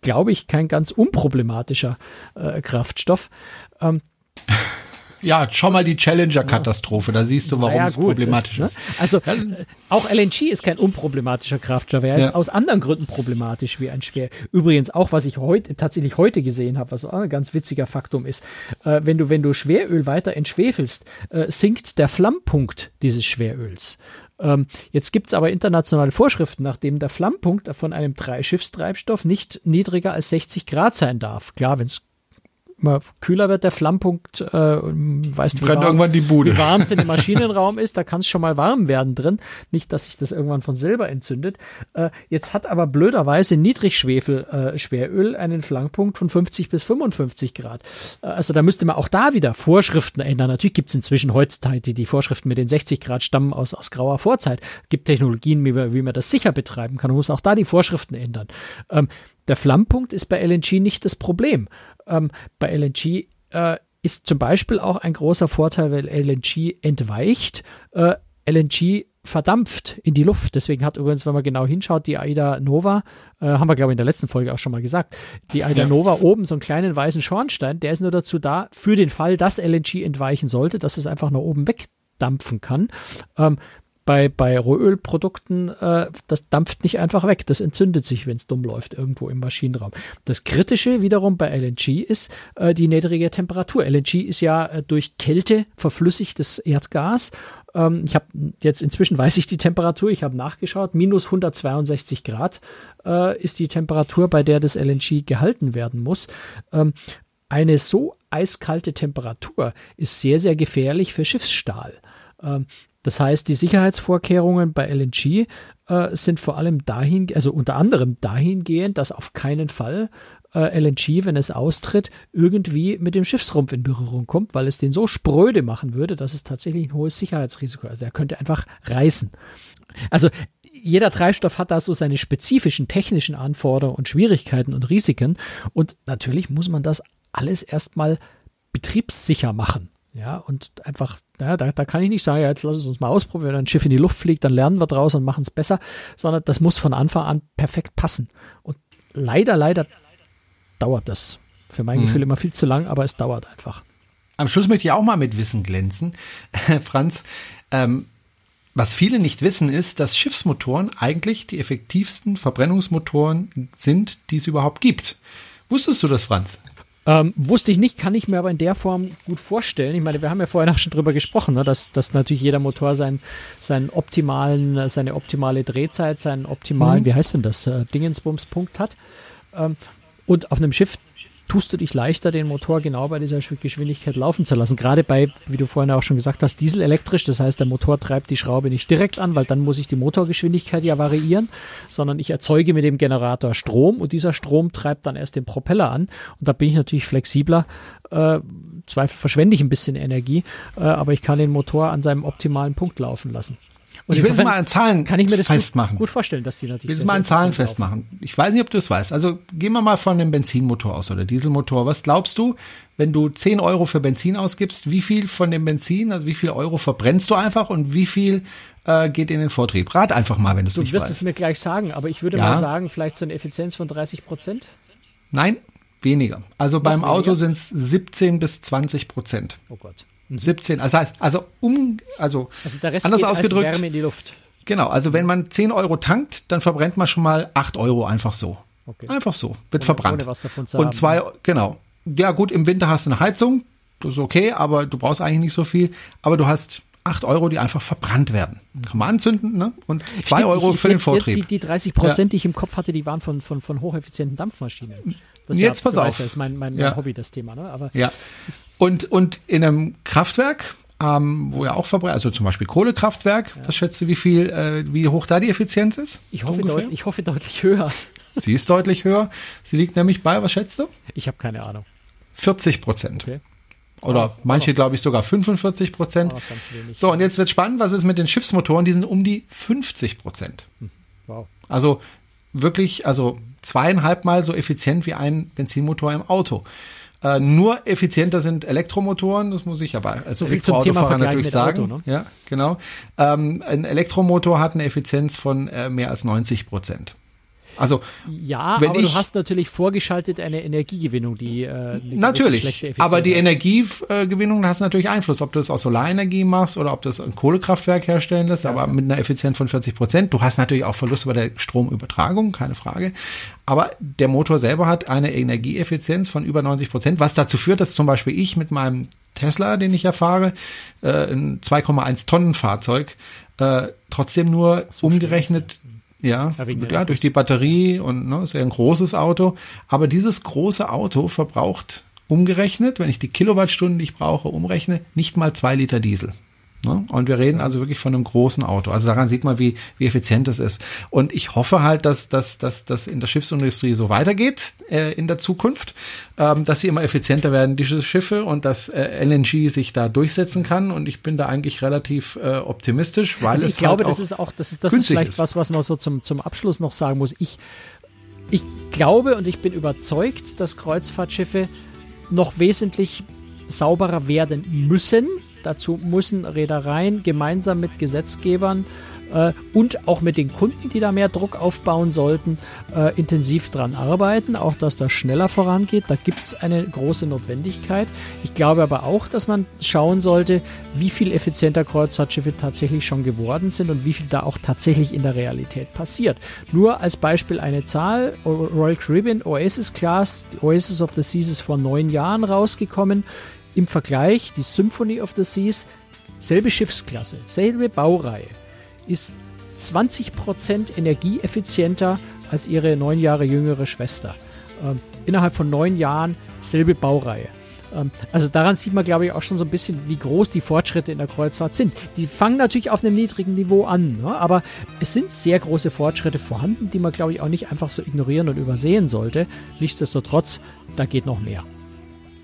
glaube ich, kein ganz unproblematischer äh, Kraftstoff. Ähm, ja, schau mal die Challenger-Katastrophe, da siehst du, warum ja, es problematisch ne? ist. Also äh, auch LNG ist kein unproblematischer Kraftstoff. Er ist ja. aus anderen Gründen problematisch wie ein Schwer. Übrigens auch, was ich heute tatsächlich heute gesehen habe, was auch ein ganz witziger Faktum ist, äh, wenn du wenn du Schweröl weiter entschwefelst, äh, sinkt der Flammpunkt dieses Schweröls. Ähm, jetzt gibt's aber internationale Vorschriften, nachdem der Flammpunkt von einem Dreischiffstreibstoff nicht niedriger als 60 Grad sein darf. Klar, wenn es immer kühler wird der Flammpunkt, äh, weißt du, wie, warm, irgendwann die Bude. wie warm es in dem Maschinenraum ist, da kann es schon mal warm werden drin. Nicht, dass sich das irgendwann von selber entzündet. Äh, jetzt hat aber blöderweise Niedrigschwefel äh, Schweröl einen Flammpunkt von 50 bis 55 Grad. Äh, also da müsste man auch da wieder Vorschriften ändern. Natürlich gibt es inzwischen heutzutage die, die Vorschriften mit den 60 Grad stammen aus, aus grauer Vorzeit. Gibt Technologien, wie, wie man das sicher betreiben kann. Man muss auch da die Vorschriften ändern. Ähm, der Flammpunkt ist bei LNG nicht das Problem. Ähm, bei LNG äh, ist zum Beispiel auch ein großer Vorteil, weil LNG entweicht. Äh, LNG verdampft in die Luft. Deswegen hat übrigens, wenn man genau hinschaut, die Aida Nova, äh, haben wir glaube ich in der letzten Folge auch schon mal gesagt, die Aida ja. Nova oben so einen kleinen weißen Schornstein, der ist nur dazu da, für den Fall, dass LNG entweichen sollte, dass es einfach nach oben wegdampfen kann. Ähm, bei, bei Rohölprodukten, äh, das dampft nicht einfach weg, das entzündet sich, wenn es dumm läuft, irgendwo im Maschinenraum. Das Kritische wiederum bei LNG ist äh, die niedrige Temperatur. LNG ist ja äh, durch Kälte verflüssigtes Erdgas. Ähm, ich habe jetzt inzwischen weiß ich die Temperatur, ich habe nachgeschaut, minus 162 Grad äh, ist die Temperatur, bei der das LNG gehalten werden muss. Ähm, eine so eiskalte Temperatur ist sehr, sehr gefährlich für Schiffsstahl. Ähm, das heißt, die Sicherheitsvorkehrungen bei LNG äh, sind vor allem dahin, also unter anderem dahingehend, dass auf keinen Fall äh, LNG, wenn es austritt, irgendwie mit dem Schiffsrumpf in Berührung kommt, weil es den so spröde machen würde, dass es tatsächlich ein hohes Sicherheitsrisiko ist. Also er könnte einfach reißen. Also jeder Treibstoff hat da so seine spezifischen technischen Anforderungen und Schwierigkeiten und Risiken. Und natürlich muss man das alles erstmal betriebssicher machen. Ja, und einfach, ja, da, da kann ich nicht sagen, ja, jetzt lass es uns mal ausprobieren, wenn ein Schiff in die Luft fliegt, dann lernen wir draus und machen es besser, sondern das muss von Anfang an perfekt passen. Und leider, leider dauert das. Für mein mhm. Gefühl immer viel zu lang, aber es dauert einfach. Am Schluss möchte ich auch mal mit Wissen glänzen. Franz, ähm, was viele nicht wissen, ist, dass Schiffsmotoren eigentlich die effektivsten Verbrennungsmotoren sind, die es überhaupt gibt. Wusstest du das, Franz? Ähm, wusste ich nicht, kann ich mir aber in der Form gut vorstellen. Ich meine, wir haben ja vorhin auch schon drüber gesprochen, ne, dass, dass natürlich jeder Motor sein, seinen optimalen, seine optimale Drehzeit, seinen optimalen, mhm. wie heißt denn das, äh, Dingensbumspunkt hat. Ähm, und auf einem Schiff tust du dich leichter, den Motor genau bei dieser Geschwindigkeit laufen zu lassen. Gerade bei, wie du vorhin auch schon gesagt hast, dieselelektrisch. Das heißt, der Motor treibt die Schraube nicht direkt an, weil dann muss ich die Motorgeschwindigkeit ja variieren, sondern ich erzeuge mit dem Generator Strom und dieser Strom treibt dann erst den Propeller an. Und da bin ich natürlich flexibler. Äh, Zweifel verschwende ich ein bisschen Energie, äh, aber ich kann den Motor an seinem optimalen Punkt laufen lassen. Und ich will es mal an Zahlen kann ich mir das festmachen. Gut, gut vorstellen, dass die natürlich. Ich will es mal an Zahlen festmachen. Ich weiß nicht, ob du es weißt. Also gehen wir mal von einem Benzinmotor aus oder Dieselmotor. Was glaubst du, wenn du 10 Euro für Benzin ausgibst, wie viel von dem Benzin, also wie viel Euro verbrennst du einfach und wie viel äh, geht in den Vortrieb? Rat einfach mal, wenn du es nicht weißt. Du wirst es mir gleich sagen, aber ich würde ja. mal sagen, vielleicht so eine Effizienz von 30 Prozent. Nein, weniger. Also Noch beim weniger? Auto sind es 17 bis 20 Prozent. Oh Gott. 17, also heißt, also um, also, also der Rest anders ausgedrückt. Als Wärme in die Luft. Genau, also wenn man 10 Euro tankt, dann verbrennt man schon mal 8 Euro einfach so. Okay. Einfach so, wird ohne, verbrannt. Ohne was davon zu Und haben, zwei, ja. genau. Ja gut, im Winter hast du eine Heizung, das ist okay, aber du brauchst eigentlich nicht so viel. Aber du hast 8 Euro, die einfach verbrannt werden. Kann man anzünden, ne? Und 2 Euro ich, für ich, den Vortrieb. Die, die 30 Prozent, ja. die ich im Kopf hatte, die waren von, von, von hocheffizienten Dampfmaschinen. Das Jetzt ja, pass auf. Das ist mein, mein, mein Hobby, das Thema, ne? Aber ja. Und, und in einem Kraftwerk ähm, wo ja auch verbrennt, also zum Beispiel Kohlekraftwerk. Ja. Was schätzt du, wie viel, äh, wie hoch da die Effizienz ist? Ich hoffe, deut ich hoffe deutlich höher. Sie ist deutlich höher. Sie liegt nämlich bei, was schätzt du? Ich habe keine Ahnung. 40 Prozent. Okay. Oder oh, manche, glaube ich, sogar 45 Prozent. Oh, so, und jetzt wird spannend, was ist mit den Schiffsmotoren? Die sind um die 50 Prozent. Hm. Wow. Also wirklich, also zweieinhalb Mal so effizient wie ein Benzinmotor im Auto. Äh, nur effizienter sind Elektromotoren, das muss ich aber als so Elektroautofahrer natürlich sagen. Auto, ne? Ja, genau. Ähm, ein Elektromotor hat eine Effizienz von äh, mehr als 90 Prozent. Also ja, aber ich, du hast natürlich vorgeschaltet eine Energiegewinnung, die äh, natürlich. Aber die Energiegewinnung hast natürlich Einfluss, ob du das aus Solarenergie machst oder ob du das ein Kohlekraftwerk herstellen lässt, ja. aber mit einer Effizienz von 40 Prozent. Du hast natürlich auch Verluste bei der Stromübertragung, keine Frage. Aber der Motor selber hat eine Energieeffizienz von über 90 Prozent, was dazu führt, dass zum Beispiel ich mit meinem Tesla, den ich erfahre, äh, ein 2,1 Tonnen Fahrzeug, äh, trotzdem nur so umgerechnet ja, ja durch die Batterie und ne, ist ja ein großes Auto. Aber dieses große Auto verbraucht umgerechnet, wenn ich die Kilowattstunden, die ich brauche, umrechne, nicht mal zwei Liter Diesel. Ne? Und wir reden also wirklich von einem großen Auto. Also daran sieht man, wie, wie effizient das ist. Und ich hoffe halt, dass das dass, dass in der Schiffsindustrie so weitergeht äh, in der Zukunft, ähm, dass sie immer effizienter werden, diese Schiffe, und dass äh, LNG sich da durchsetzen kann. Und ich bin da eigentlich relativ äh, optimistisch, weil also ich es glaube, halt das ist auch, das ist, das ist vielleicht ist. was, was man so zum, zum Abschluss noch sagen muss. Ich, ich glaube und ich bin überzeugt, dass Kreuzfahrtschiffe noch wesentlich sauberer werden müssen Dazu müssen Reedereien gemeinsam mit Gesetzgebern äh, und auch mit den Kunden, die da mehr Druck aufbauen sollten, äh, intensiv dran arbeiten, auch dass das schneller vorangeht. Da gibt es eine große Notwendigkeit. Ich glaube aber auch, dass man schauen sollte, wie viel effizienter Kreuzfahrtschiffe tatsächlich schon geworden sind und wie viel da auch tatsächlich in der Realität passiert. Nur als Beispiel eine Zahl: Royal Caribbean Oasis Class, Oasis of the Seas ist vor neun Jahren rausgekommen. Im Vergleich, die Symphony of the Seas, selbe Schiffsklasse, selbe Baureihe, ist 20% energieeffizienter als ihre neun Jahre jüngere Schwester. Ähm, innerhalb von neun Jahren selbe Baureihe. Ähm, also daran sieht man, glaube ich, auch schon so ein bisschen, wie groß die Fortschritte in der Kreuzfahrt sind. Die fangen natürlich auf einem niedrigen Niveau an, ne? aber es sind sehr große Fortschritte vorhanden, die man, glaube ich, auch nicht einfach so ignorieren und übersehen sollte. Nichtsdestotrotz, da geht noch mehr.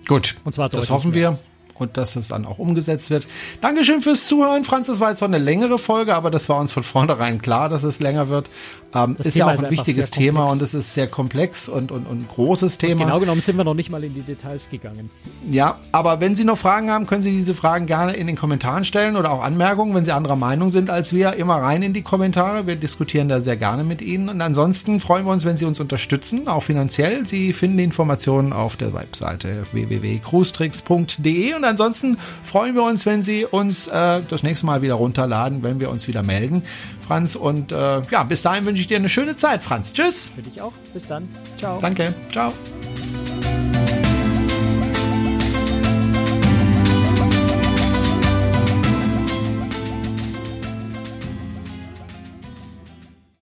Gut, und zwar das hoffen mehr. wir und dass es dann auch umgesetzt wird. Dankeschön fürs Zuhören, Franz. Das war jetzt zwar eine längere Folge, aber das war uns von vornherein klar, dass es länger wird. Ähm, ist Thema ja auch ein wichtiges Thema und es ist sehr komplex und, und, und großes Thema. Und genau genommen sind wir noch nicht mal in die Details gegangen. Ja, aber wenn Sie noch Fragen haben, können Sie diese Fragen gerne in den Kommentaren stellen oder auch Anmerkungen, wenn Sie anderer Meinung sind als wir. Immer rein in die Kommentare. Wir diskutieren da sehr gerne mit Ihnen. Und ansonsten freuen wir uns, wenn Sie uns unterstützen, auch finanziell. Sie finden die Informationen auf der Webseite www.cruestricks.de und ansonsten freuen wir uns, wenn Sie uns äh, das nächste Mal wieder runterladen, wenn wir uns wieder melden. Franz. Und äh, ja, bis dahin wünsche ich dir eine schöne Zeit, Franz. Tschüss. Für dich auch. Bis dann. Ciao. Danke. Ciao.